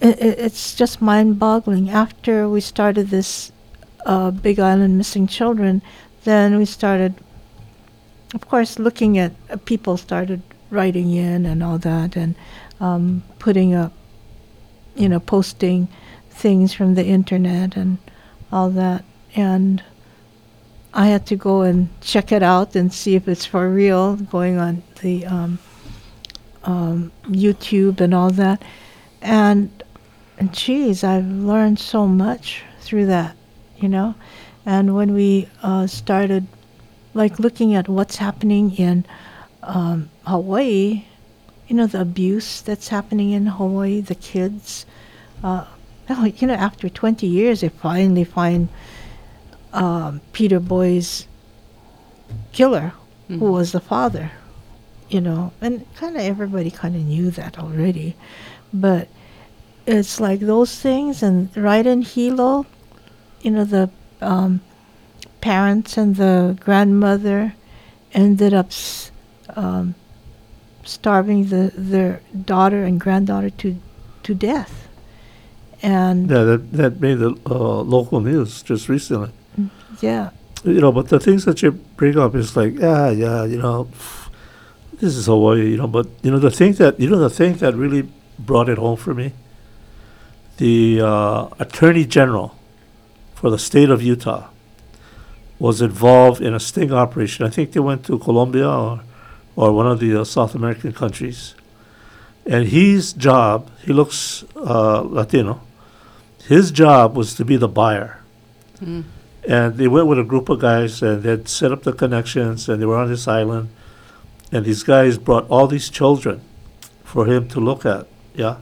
Speaker 4: it, it, it's just mind boggling. After we started this uh, Big Island Missing Children, then we started, of course, looking at uh, people started writing in and all that and um, putting up, you know, posting things from the internet and all that. And I had to go and check it out and see if it's for real, going on the um, um, YouTube and all that. And, and geez, I've learned so much through that, you know. And when we uh, started, like, looking at what's happening in um, Hawaii, you know, the abuse that's happening in Hawaii, the kids. Uh, *laughs* oh, you know, after 20 years, they finally find um, Peter Boy's killer, who was the father, you know, and kind of everybody kind of knew that already. But it's like those things, and right in Hilo, you know, the um, parents and the grandmother ended up s- um, starving the, their daughter and granddaughter to, to death. And
Speaker 2: Yeah, that, that made the uh, local news just recently.
Speaker 4: yeah,
Speaker 2: You know, but the things that you bring up is like, yeah, yeah, you know, this is Hawaii, you know, but, you know, the thing that, you know, the thing that really brought it home for me, the uh, Attorney General for the state of Utah was involved in a sting operation. I think they went to Colombia or, or one of the uh, South American countries. And his job, he looks uh, Latino, his job was to be the buyer. And they went with a group of guys and they'd set up the connections and they were on this island. And these guys brought all these children for him to look at, yeah.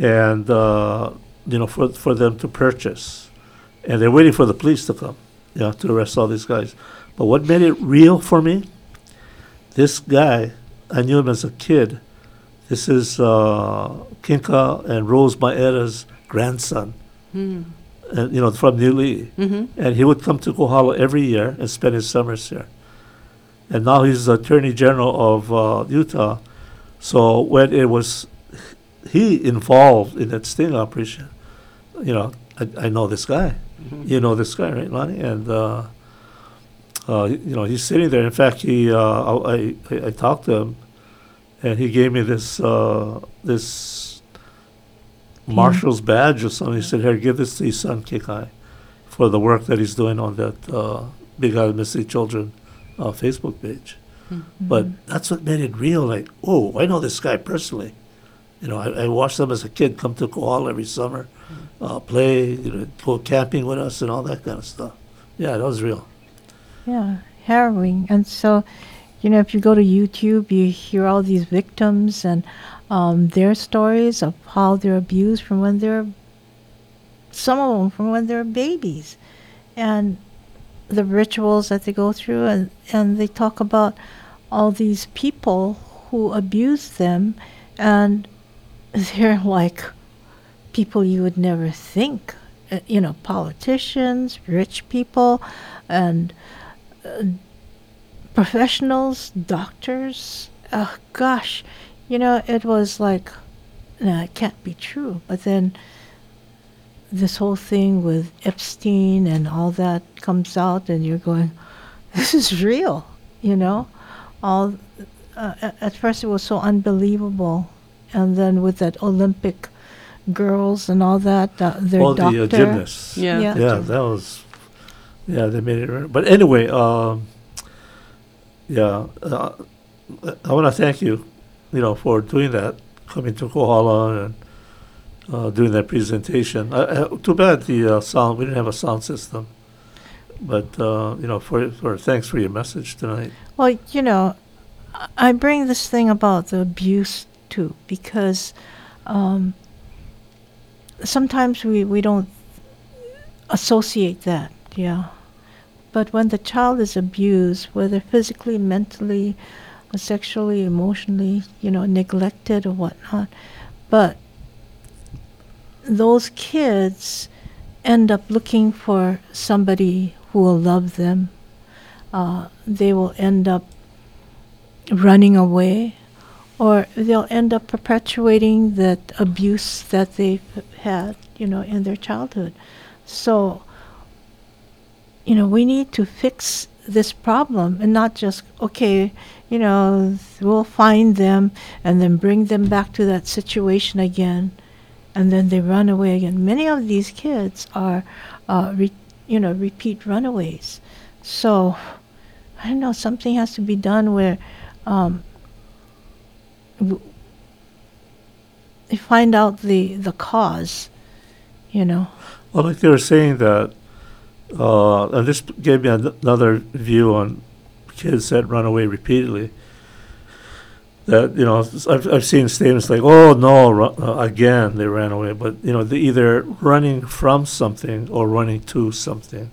Speaker 2: And, uh, you know, for, for them to purchase. And they're waiting for the police to come, yeah, to arrest all these guys. But what made it real for me, this guy, I knew him as a kid. This is uh, Kinka and Rose Maera's grandson and you know from Niuli'i, and he would come to Kohala every year and spend his summers here. And now he's the Attorney General of uh, Utah. So when it was he involved in that sting operation, you know, I, I know this guy. You know this guy, right, Lonnie? And uh, uh, you know, he's sitting there. In fact, he uh, I, I I talked to him, and he gave me this uh, this marshal's badge or something. He said, "Here, give this to your son, Kikai, for the work that he's doing on that uh, Big Island Missing Children uh, Facebook page." But that's what made it real. Like, oh, I know this guy personally. You know, I, I watched them as a kid come to Kohala every summer, uh, play, you know, go camping with us and all that kind of stuff. Yeah, that was real.
Speaker 4: yeah, harrowing. And so, you know, if you go to YouTube, you hear all these victims and um, their stories of how they're abused from when they're, some of them from when they're babies, and the rituals that they go through, and, and they talk about all these people who abuse them, and *laughs* they're like people you would never think. Uh, you know, politicians, rich people, and uh, professionals, doctors. Oh, gosh, you know, it was like, no, it can't be true. But then this whole thing with Epstein and all that comes out, and you're going, *laughs* this is real, you know? All uh, at first it was so unbelievable, and then with that Olympic girls and all that, uh, their
Speaker 2: all
Speaker 4: doctor.
Speaker 2: the uh, gymnasts.
Speaker 3: Yeah.
Speaker 4: Yeah.
Speaker 2: yeah, that was, yeah, they made it. right. But anyway, um, yeah, uh, I want to thank you, you know, for doing that, coming to Kohala and uh, doing that presentation. Uh, uh, too bad the uh, sound, we didn't have a sound system. But, uh, you know, for, for, thanks for your message tonight.
Speaker 4: Well, you know, I- I bring this thing about the abuse too because um, sometimes we, we don't associate that, yeah. But when the child is abused, whether physically, mentally, sexually, emotionally, you know, neglected or whatnot, but those kids end up looking for somebody who will love them. Uh, they will end up running away, or they'll end up perpetuating that abuse that they've had, you know, in their childhood. So, you know, we need to fix this problem and not just, okay, you know, we'll find them and then bring them back to that situation again and then they run away again. Many of these kids are, uh, re- you know, repeat runaways. So, I don't know, something has to be done where um, find out the, the cause, you know.
Speaker 2: Well, like they were saying that, uh, and this gave me an- another view on kids that run away repeatedly. That you know, I've I've seen statements like, "Oh no, uh, again they ran away," but you know, they're either running from something or running to something,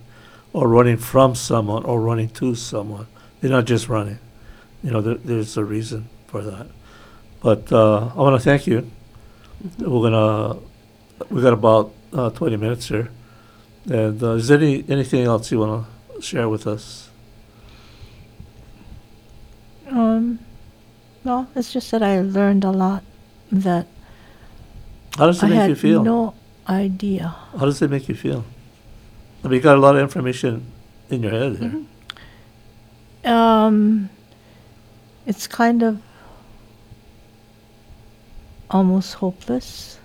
Speaker 2: or running from someone or running to someone. They're not just running. You know, there, there's a reason for that. But uh, I want to thank you. We're gonna we got about uh, 20 minutes here. And uh, is there any, anything else you want to share with us?
Speaker 4: Um, no, it's just that I learned a lot that
Speaker 2: How does it
Speaker 4: I
Speaker 2: make
Speaker 4: had
Speaker 2: you feel?
Speaker 4: no idea.
Speaker 2: How does it make you feel? I mean, you got a lot of information in your head here.
Speaker 4: Mm-hmm. Um, it's kind of almost hopeless,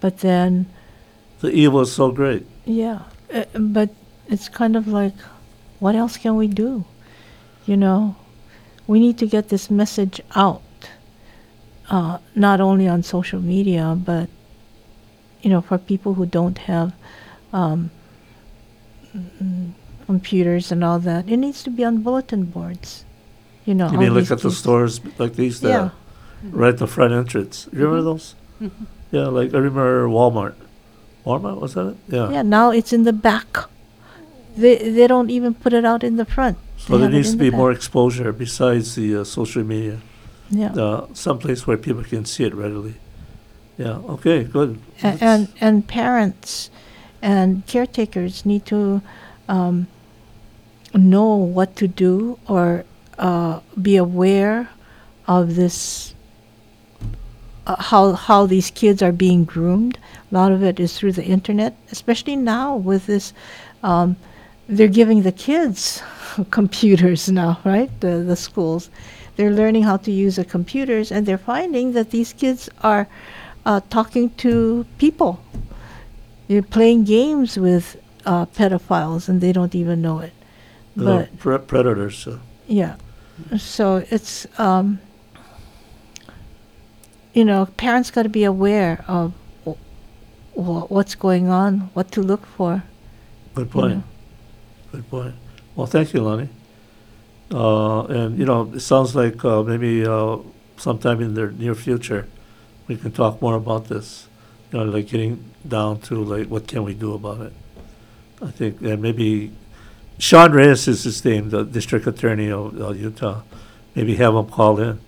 Speaker 4: but then
Speaker 2: The evil is so great.
Speaker 4: Yeah, uh, but it's kind of like, what else can we do? You know, we need to get this message out, uh, not only on social media, but, you know, for people who don't have um, computers and all that. It needs to be on bulletin boards. You know,
Speaker 2: You mean look at the stores like these
Speaker 4: Yeah.
Speaker 2: Right at the front entrance. You remember those? Yeah, like I remember Walmart. Walmart was that it? Yeah.
Speaker 4: Yeah, now it's in the back. They they don't even put it out in the front.
Speaker 2: So there
Speaker 4: have it
Speaker 2: needs to
Speaker 4: the
Speaker 2: be more exposure besides the uh, social media.
Speaker 4: Yeah.
Speaker 2: Uh, someplace where people can see it readily. Yeah. Okay. Good.
Speaker 4: A- and and parents and caretakers need to um, know what to do or uh, be aware of this uh, how how these kids are being groomed a lot of it is through the internet especially now with this um, they're giving the kids *laughs* computers now right the, the schools they're learning how to use the computers and they're finding that these kids are uh, talking to people. You're playing games with uh, pedophiles and they don't even know it. But
Speaker 2: pre- predators. Uh,
Speaker 4: yeah, so it's um, you know parents got to be aware of w- what's going on, what to look for.
Speaker 2: Good
Speaker 4: you
Speaker 2: point.
Speaker 4: know.
Speaker 2: Good point. Well, thank you, Lonnie. Uh, and, you know, it sounds like uh, maybe uh, sometime in the near future, we can talk more about this. You know, like getting down to like, what can we do about it? I think, and maybe Sean Reyes is his name, the district attorney of uh, Utah. Maybe have him call in.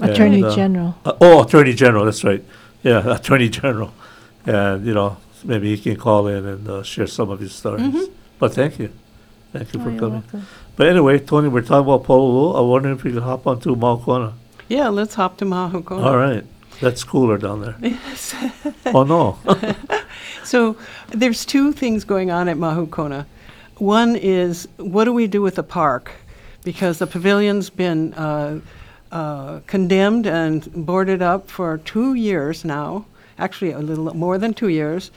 Speaker 4: Attorney
Speaker 2: And, uh,
Speaker 4: General.
Speaker 2: uh, oh, Attorney General, that's right. Yeah, *laughs* Attorney General. And, you know, maybe he can call in and uh, share some of his stories. But thank you. Thank you
Speaker 4: Oh,
Speaker 2: for
Speaker 4: you're
Speaker 2: coming.
Speaker 4: welcome.
Speaker 2: But anyway, Tony, we're talking about Pololu. I wonder if we could hop onto Mahukona.
Speaker 3: Yeah, let's hop to Mahukona.
Speaker 2: All right. That's cooler down there. *laughs*
Speaker 3: Yes.
Speaker 2: Oh, no. *laughs*
Speaker 3: So there's two things going on at Mahukona. One is what do we do with the park? Because the pavilion's been uh, uh, condemned and boarded up for two years now, actually a little more than two years.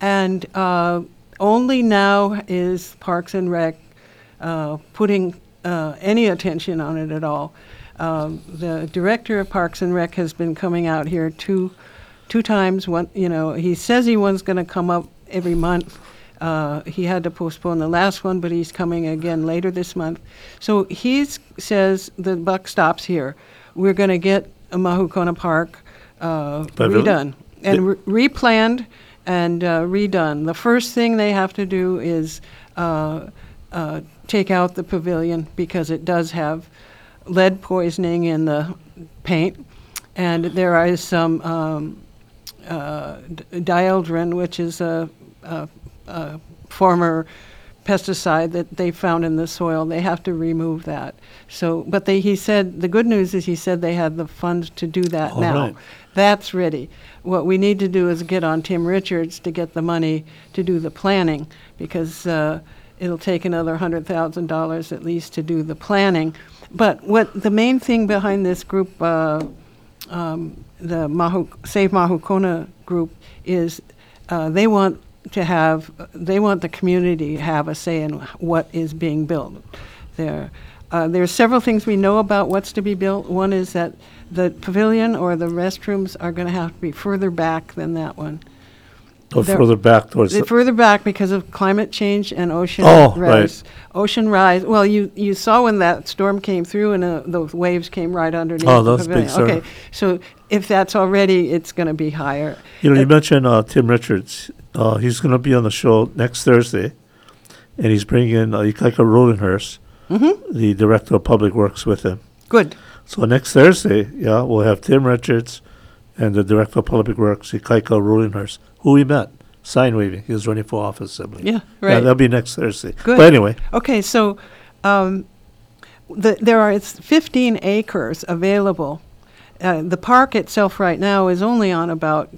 Speaker 3: And uh, only now is Parks and Rec uh, putting uh, any attention on it at all. Um, the director of Parks and Rec has been coming out here two, two times. One, you know, he says he was going to come up every month. Uh, he had to postpone the last one, but he's coming again later this month. So he says the buck stops here. We're going to get Mahukona Park uh, redone and re- replanned and uh, redone. The first thing they have to do is uh, uh, take out the pavilion because it does have lead poisoning in the paint, and there is some um, uh, d- dieldrin, which is a, a, a former pesticide that they found in the soil. They have to remove that. So, but they, he said, the good news is he said they had the funds to do that
Speaker 2: All
Speaker 3: now.
Speaker 2: right.
Speaker 3: That's ready. What we need to do is get on Tim Richards to get the money to do the planning, because uh, it'll take another hundred thousand dollars at least to do the planning. But what, the main thing behind this group, uh, um, the Mahu, Save Mahukona group, is uh, they want to have, they want the community to have a say in what is being built there. Uh, there are several things we know about what's to be built. One is that the pavilion or the restrooms are going to have to be further back than that one.
Speaker 2: Or
Speaker 3: They're-
Speaker 2: further back towards the,
Speaker 3: further back because of climate change and ocean
Speaker 2: Oh, right.
Speaker 3: rise. Ocean rise. Well, you, you saw when that storm came through and uh, those waves came right underneath.
Speaker 2: Oh,
Speaker 3: the
Speaker 2: that's big,
Speaker 3: pavilion.
Speaker 2: sir.
Speaker 3: Okay, so if that's already, it's going to be higher.
Speaker 2: you know, you
Speaker 3: uh,
Speaker 2: mentioned uh, Tim Richards. Uh, he's going to be on the show next Thursday, and he's bringing in uh, Ikaika Rodenhurst,
Speaker 3: Mm-hmm.
Speaker 2: the director of public works, with him.
Speaker 3: Good.
Speaker 2: So next Thursday, yeah, we'll have Tim Richards and the director of public works, Ikaika Rodenhurst, who we met, sign waving. He was running for office assembly.
Speaker 3: Yeah,
Speaker 2: Yeah,
Speaker 3: right.
Speaker 2: that'll be next Thursday.
Speaker 3: Good.
Speaker 2: But anyway,
Speaker 3: Okay, so um, the, there are 15 acres available. Uh, the park itself right now is only on about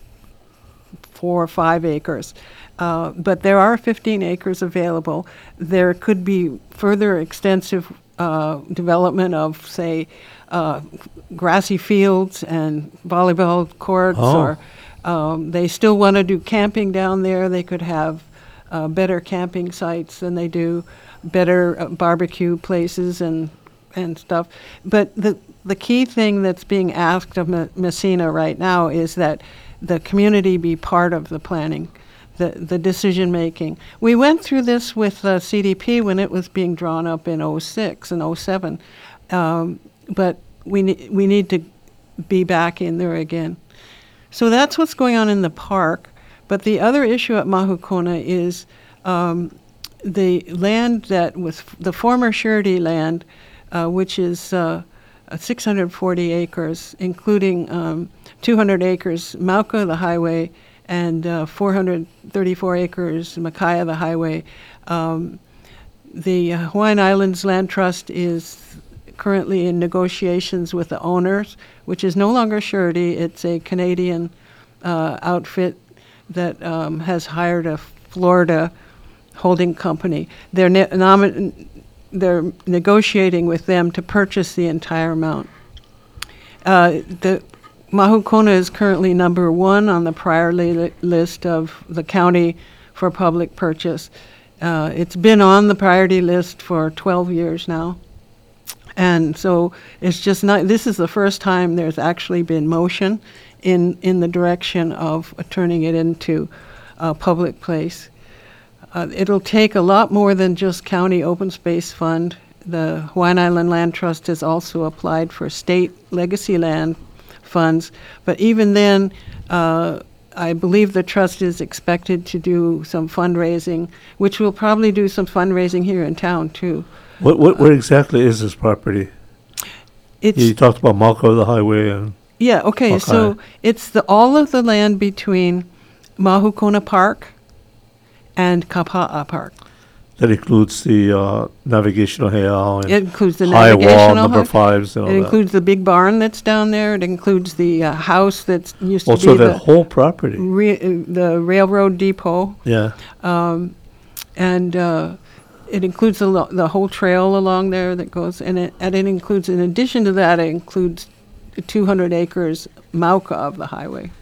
Speaker 3: four or five acres. Uh, but there are 15 acres available. There could be further extensive uh, development of, say, uh, grassy fields and volleyball courts,
Speaker 2: Oh.
Speaker 3: or um, they still want to do camping down there. They could have uh, better camping sites than they do, better uh, barbecue places and and stuff. But the the key thing that's being asked of Me- Messina right now is that the community be part of the planning, the the decision making. We went through this with uh, CDP when it was being drawn up in 06 and 07, um, but we ne- we need to be back in there again. So that's what's going on in the park. But the other issue at Mahukona is um, the land that was f- the former surety land, uh, which is uh, 640 acres, including um, 200 acres Mauka, the highway, and uh, 434 acres Makai, the highway. Um, the Hawaiian Islands Land Trust is currently in negotiations with the owners, which is no longer surety. It's a Canadian uh, outfit that um, has hired a Florida holding company. They're, ne- nomi- they're negotiating with them to purchase the entire amount. Uh, the Mahukona is currently number one on the priority li- list of the county for public purchase. Uh, it's been on the priority list for 12 years now. And so it's just not, this is the first time there's actually been motion in, in the direction of turning it into a public place. Uh, it'll take a lot more than just county open space fund. The Hawaiian Island Land Trust has also applied for state legacy land funds, but even then, uh, I believe the trust is expected to do some fundraising, which will probably do some fundraising here in town too.
Speaker 2: what, what, where exactly is this property?
Speaker 3: It's
Speaker 2: You talked about Malco, the highway, and
Speaker 3: Yeah, okay, so it's the, all of the land between Mahukona Park and Kapa'a Park.
Speaker 2: That includes the uh, navigational heiau and
Speaker 3: It includes the
Speaker 2: heiau
Speaker 3: navigational
Speaker 2: number fives and all
Speaker 3: It
Speaker 2: that.
Speaker 3: includes the big barn that's down there. It includes the uh, house that's used to
Speaker 2: Also,
Speaker 3: be
Speaker 2: that
Speaker 3: the,
Speaker 2: whole property.
Speaker 3: re- uh, the railroad depot.
Speaker 2: Yeah.
Speaker 3: Um, and uh, it includes the, lo- the whole trail along there that goes, and it, and it includes, in addition to that, it includes 200 acres Mauka of the highway.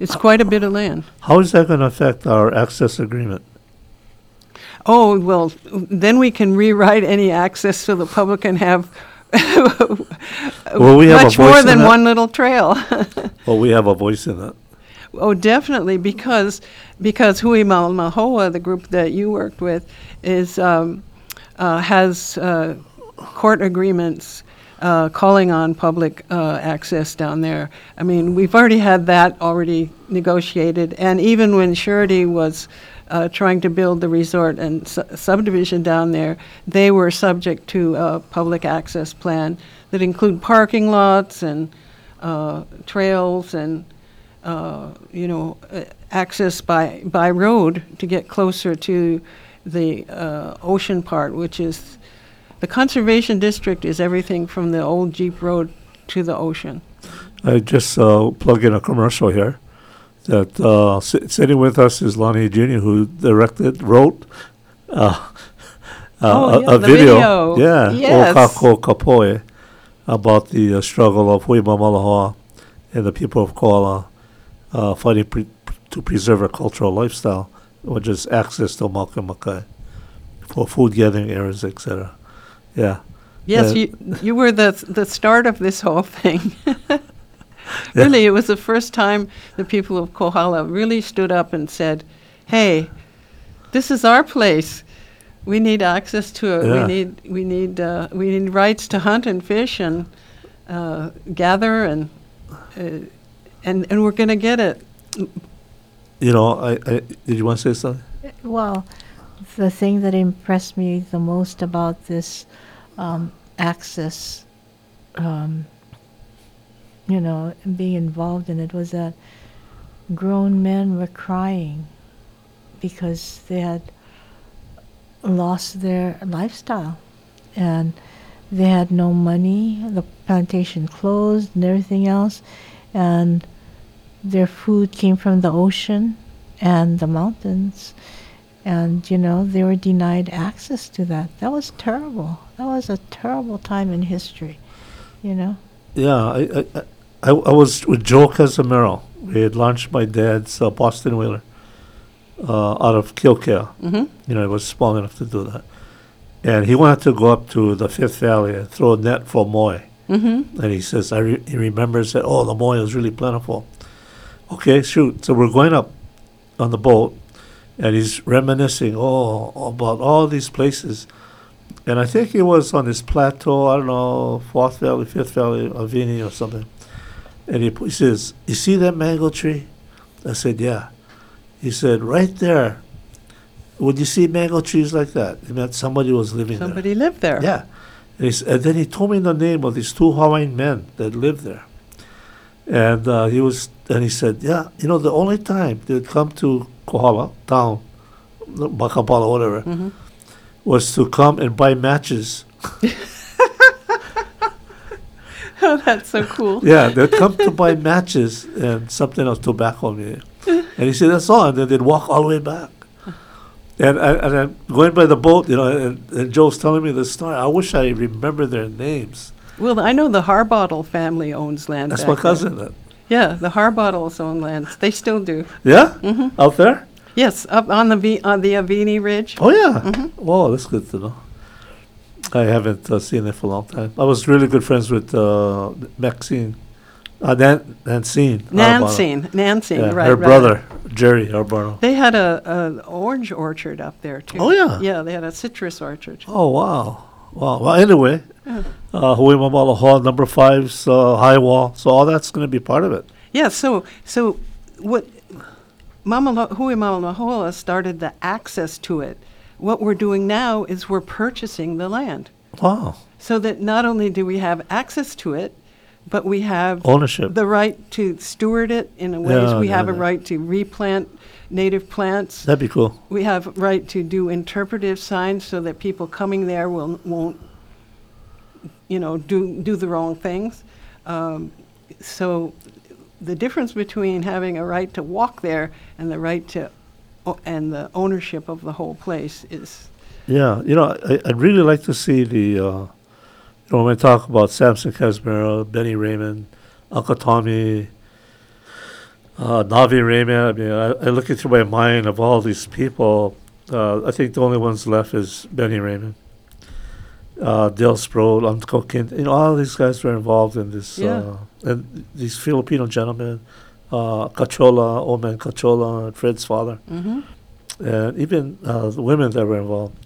Speaker 3: It's quite a bit of land.
Speaker 2: How is that going to affect our access agreement?
Speaker 3: Oh, well, then we can rewrite any access so the public can have
Speaker 2: Will we have a
Speaker 3: much
Speaker 2: voice
Speaker 3: more
Speaker 2: in
Speaker 3: than one little trail. *laughs*
Speaker 2: Well, we have a voice in that.
Speaker 3: Oh, definitely, because because Hui Mahoa, the group that you worked with, is um, uh, has uh, court agreements uh, calling on public uh, access down there. I mean, we've already had that already negotiated, and even when Surety was uh, trying to build the resort and su- subdivision down there, they were subject to a public access plan that include parking lots and uh, trails and uh, you know, access by, by road to get closer to the uh, ocean part, which is the conservation district is everything from the old Jeep Road to the ocean.
Speaker 2: I just uh, plug in a commercial here. That uh, si- sitting with us is Lonnie Jr., who directed, wrote uh, uh,
Speaker 3: Oh,
Speaker 2: a,
Speaker 3: yeah,
Speaker 2: a
Speaker 3: the
Speaker 2: video,
Speaker 3: video.
Speaker 2: yeah,
Speaker 3: Yes.
Speaker 2: Okako Kapoe, about the uh, struggle of Hui Mamalahoa and the people of Kohala uh, fighting pre- to preserve a cultural lifestyle, which is access to Makamakai for food gathering areas, etc. Yeah.
Speaker 3: Yes,
Speaker 2: Uh,
Speaker 3: you, you were the, the start of this whole thing. *laughs* *laughs* really, it was the first time the people of Kohala really stood up and said, hey, this is our place. We need access to it.
Speaker 2: Yeah.
Speaker 3: We need we need uh, we need rights to hunt and fish and uh, gather and uh, and and we're going to get it.
Speaker 2: You know, I, I did you want to say something?
Speaker 4: Well, the thing that impressed me the most about this um, access, um, you know, being involved in it was that grown men were crying because they had lost their lifestyle and they had no money. The plantation closed and everything else, and their food came from the ocean and the mountains. And you know they were denied access to that. That was terrible. That was a terrible time in history you know?
Speaker 2: Yeah, I, I, I- I, I was with Joe Casamero. We had launched my dad's uh, Boston Whaler uh, out of Kilcare.
Speaker 3: hmm
Speaker 2: You know, it was small enough to do that. And he wanted to go up to the Fifth Valley and throw a net for moi.
Speaker 3: hmm
Speaker 2: And he says, I re- he remembers that, oh, the moi was really plentiful. Okay, shoot. So we're going up on the boat, and he's reminiscing, oh, about all these places. And I think it was on this plateau, I don't know, Fourth Valley, Fifth Valley, Awini or something. And he, he says, You see that mango tree? I said, Yeah. He said, Right there. Would you see mango trees like that? It meant somebody was living there.
Speaker 3: Somebody lived there.
Speaker 2: Yeah. And, he and then he told me the name of these two Hawaiian men that lived there. And uh, he was, and he said, yeah, you know, the only time they'd come to Kohala town, Makapala, whatever,
Speaker 3: hmm
Speaker 2: was to come and buy matches. *laughs* *laughs*
Speaker 3: Oh, that's so cool.
Speaker 2: Yeah, they'd come to buy matches and something else, tobacco maybe. And he said, that's all. And then they'd walk all the way back. And, I, and I'm going by the boat, you know, and, and Joe's telling me the story. I wish I remember their names.
Speaker 3: Well, I know the Harbottle family owns land.
Speaker 2: That's my cousin. Then.
Speaker 3: Yeah, the Harbottles own lands. They still do.
Speaker 2: Yeah?
Speaker 3: hmm
Speaker 2: Out there?
Speaker 3: Yes, up on the v- on the Awini Ridge.
Speaker 2: Oh yeah.
Speaker 3: Mhm.
Speaker 2: Whoa, that's good to know. I haven't uh, seen it for a long time. I was really good friends with uh, Maxine, uh, Nan- Nancine. Arbano.
Speaker 3: Nancine, Nancine,
Speaker 2: Yeah,
Speaker 3: right.
Speaker 2: her
Speaker 3: right.
Speaker 2: brother Jerry Arbano.
Speaker 3: They had a, a orange orchard up there too.
Speaker 2: Oh, yeah?
Speaker 3: Yeah, they had a citrus orchard.
Speaker 2: Oh wow, wow. Well, anyway,
Speaker 3: Yeah.
Speaker 2: uh, Hui Mamalahoa, number five's uh, heiau. So all that's going to be part of it.
Speaker 3: Yeah, so so what Mama Lo- Hui Mama started the access to it. What we're doing now is we're purchasing the land.
Speaker 2: Wow,
Speaker 3: So that not only do we have access to it, but we have
Speaker 2: ownership.
Speaker 3: the right to steward it in a way.
Speaker 2: Yeah,
Speaker 3: we
Speaker 2: yeah,
Speaker 3: have a right to replant native plants.
Speaker 2: That'd be cool.
Speaker 3: We have right to do interpretive signs so that people coming there will, won't, you know, do, do the wrong things. Um, so the difference between having a right to walk there and the right to, o- and the ownership of the whole place is,
Speaker 2: Yeah, you know, I, I'd really like to see the, uh, you know, when we talk about Samson Casmero, Benny Raymond, Uncle Tommy, uh, Navi Raymond. I mean, I, I look into my mind of all these people. Uh, I think the only ones left is Benny Raymond, uh, Dale Sproat, Uncle Kent. You know, all these guys were involved in this.
Speaker 3: Yeah.
Speaker 2: Uh, and these Filipino gentlemen, uh, Cachola, old man Cachola, Fred's father
Speaker 3: mhm.
Speaker 2: and even uh, the women that were involved.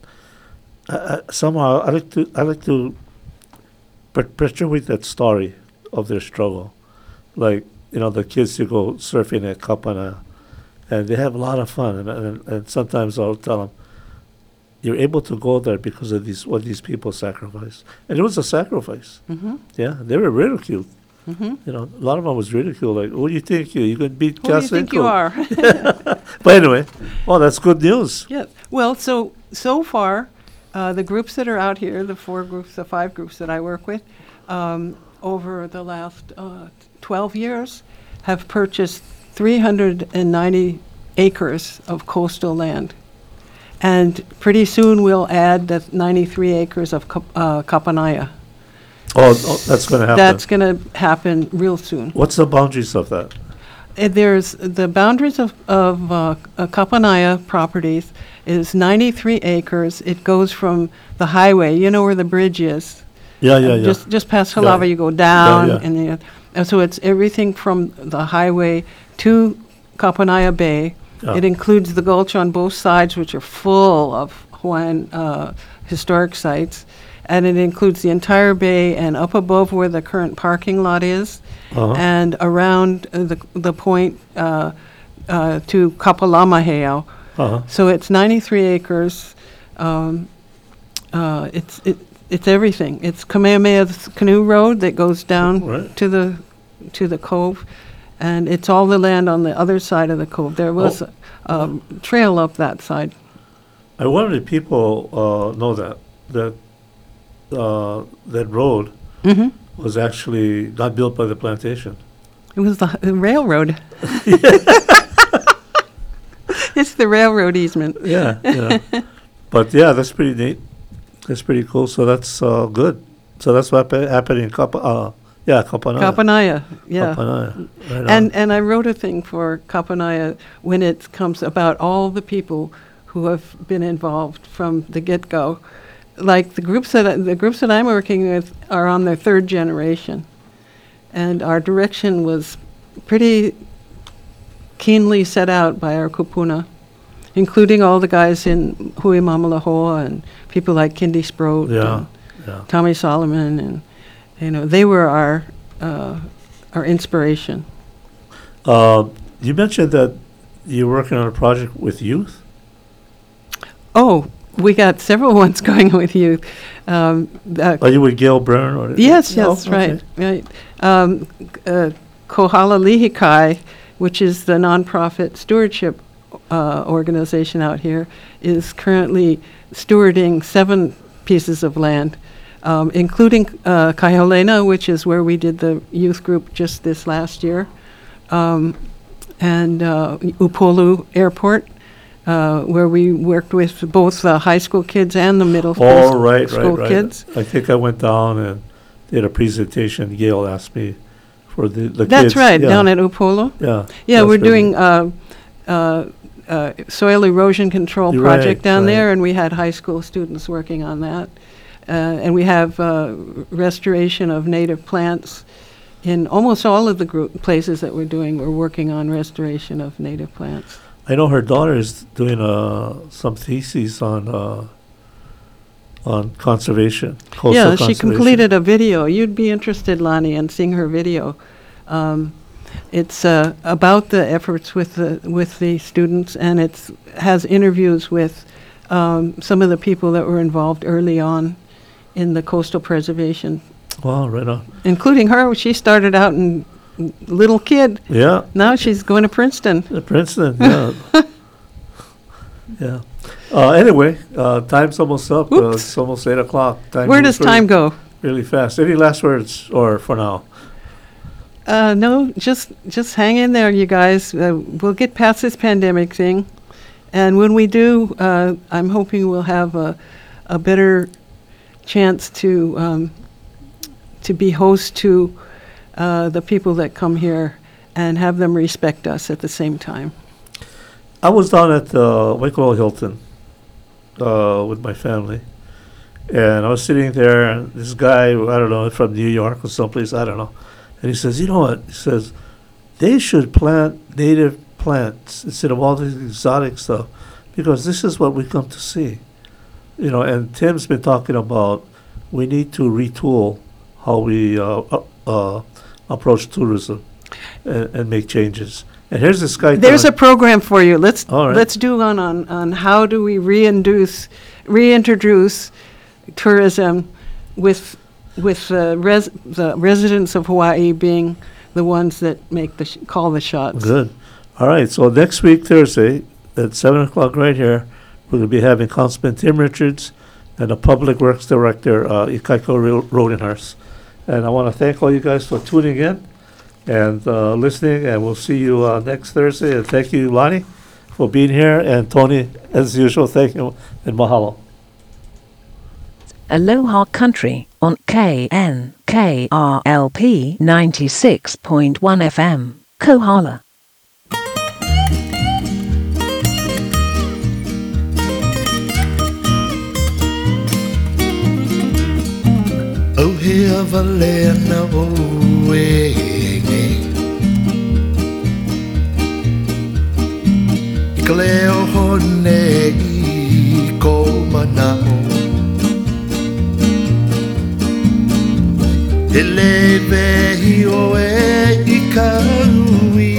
Speaker 2: I, I, somehow, I like to I like to perpetuate that story of their struggle, like you know the kids who go surfing at Kapana, and they have a lot of fun, and, and, and sometimes I'll tell them. You're able to go there because of these what these people sacrificed, and it was a sacrifice.
Speaker 3: Mhm.
Speaker 2: Yeah, they were ridiculed.
Speaker 3: Mhm.
Speaker 2: You know, a lot of them was ridiculed. Like, what do you think you you can beat
Speaker 3: Who do you think you
Speaker 2: Kasenko?"
Speaker 3: are? *laughs*
Speaker 2: But anyway, well, that's good news.
Speaker 3: Yeah. Well, so so far, uh, the groups that are out here, the four groups, the five groups that I work with, um, over the last uh, 12 years, have purchased 390 acres of coastal land. And pretty soon we'll add the 93 acres of Kap- uh, Kapanaia.
Speaker 2: Oh, oh, that's gonna happen.
Speaker 3: That's going to happen real soon.
Speaker 2: What's the boundaries of that?
Speaker 3: Uh, There's, the boundaries of, of uh, uh, Kapanaia properties is 93 acres. It goes from the highway, you know where the bridge is?
Speaker 2: Yeah, yeah, yeah.
Speaker 3: Just, just past
Speaker 2: Yeah.
Speaker 3: Halaula, you go down,
Speaker 2: yeah.
Speaker 3: and then, and so it's everything from the highway to Kapanaia Bay.
Speaker 2: Yeah.
Speaker 3: It includes the gulch on both sides, which are full of Hawaiian uh, historic sites. And it includes the entire bay and up above where the current parking lot is,
Speaker 2: Uh-huh.
Speaker 3: and around uh, the, the point uh, uh, to Kapalamaheo.
Speaker 2: Uh-huh.
Speaker 3: So it's 93 acres. Um, uh, it's it, it's everything. It's Kamehameha's canoe road that goes down
Speaker 2: Right.
Speaker 3: to the to the cove, and it's all the land on the other side of the cove. There was
Speaker 2: Oh.
Speaker 3: a, um, trail up that side.
Speaker 2: I wonder if people uh, know that, that, uh, that road
Speaker 3: hmm
Speaker 2: was actually not built by the plantation.
Speaker 3: It was the, the railroad. *laughs* *laughs* it's the railroad easement.
Speaker 2: Yeah, yeah. *laughs* But yeah, that's pretty neat. That's pretty cool. So that's uh, good. So that's what hap- happened in Kapa, uh, yeah, Kapanaia.
Speaker 3: Kapanaia, yeah.
Speaker 2: Kapanaia. Right on.
Speaker 3: And and I wrote a thing for Kapanaia when it comes about all the people who have been involved from the get go. Like the groups that the groups that I'm working with are on their third generation, and our direction was pretty keenly set out by our kupuna, including all the guys in Hui Mamalahoa and people like Kindy Sproat
Speaker 2: Yeah,
Speaker 3: and
Speaker 2: yeah.
Speaker 3: Tommy Solomon, and you know they were our uh, our inspiration.
Speaker 2: Uh, you mentioned that you're working on a project with youth.
Speaker 3: Oh, we got several *laughs* ones going with you. Um, uh,
Speaker 2: Are you with Gail Byrne? Or
Speaker 3: yes,
Speaker 2: Oh,
Speaker 3: yes,
Speaker 2: okay.
Speaker 3: right, right. Um, uh, Kohala Lihikai, which is the nonprofit stewardship uh, organization out here, is currently stewarding seven pieces of land, um, including uh, which is where we did the youth group just this last year, um, and uh, Upolu Airport. Uh, where we worked with both the high school kids and the middle school,
Speaker 2: Oh, right, right,
Speaker 3: school
Speaker 2: right.
Speaker 3: kids.
Speaker 2: I think I went down and did a presentation. Gail asked me for the, the kids.
Speaker 3: That's right,
Speaker 2: yeah,
Speaker 3: down at Upolu.
Speaker 2: Yeah.
Speaker 3: Yeah,
Speaker 2: that's
Speaker 3: we're doing uh, uh, uh, soil erosion control
Speaker 2: You're
Speaker 3: project down
Speaker 2: right.
Speaker 3: there, and we had high school students working on that. Uh, And we have uh, restoration of native plants. In almost all of the group, places that we're doing, we're working on restoration of native plants.
Speaker 2: I know her daughter is doing uh, some theses on uh, on conservation, coastal
Speaker 3: Yeah,
Speaker 2: conservation.
Speaker 3: she completed a video. You'd be interested, Lonnie, in seeing her video. Um, It's uh, about the efforts with the, with the students, and it has interviews with um, some of the people that were involved early on in the coastal preservation,
Speaker 2: Wow, right on.
Speaker 3: including her. She started out in little kid.
Speaker 2: Yeah,
Speaker 3: Now she's going to Princeton.
Speaker 2: uh, Princeton. Yeah. *laughs* yeah. Uh, anyway, uh, time's almost up. Uh,
Speaker 3: Oops.
Speaker 2: it's almost eight o'clock. Time
Speaker 3: Where does time go?
Speaker 2: Really fast. Any last words, or for now?
Speaker 3: Uh, no, just just hang in there, you guys. Uh, we'll get past this pandemic thing, and when we do, uh, I'm hoping we'll have a, a better chance to um, to be host to uh, the people that come here and have them respect us at the same time.
Speaker 2: I was down at uh, Waikoloa Hilton uh, with my family, and I was sitting there, and this guy, I don't know, from New York or someplace, I don't know, and he says, "You know what?" He says, "They should plant native plants instead of all this exotic stuff, because this is what we come to see." You know, and Tim's been talking about we need to retool how we uh, uh, approach tourism and, and make changes. And here's this guy.
Speaker 3: There's a
Speaker 2: telling-
Speaker 3: program for you. Let's
Speaker 2: All right.
Speaker 3: let's do one on on how do we reintroduce reintroduce tourism with with the res, the residents of Hawaii being the ones that make the sh- call the shots.
Speaker 2: Good. All right. So next week, Thursday, at seven o'clock, right here, We're going to be having Councilman Tim Richards and the Public Works Director, uh, Ikaika Ro- Rodenhurst. And I want to thank all you guys for tuning in and uh, listening, and we'll see you uh, next Thursday. And thank you, Lonnie, for being here, and Tony, as usual, thank you, and mahalo.
Speaker 5: Aloha Country on KNKRLP 96.1 FM. Kohala.
Speaker 6: hea vale ana o e I ka leo hone i ko mana o He lewe hi o e i ka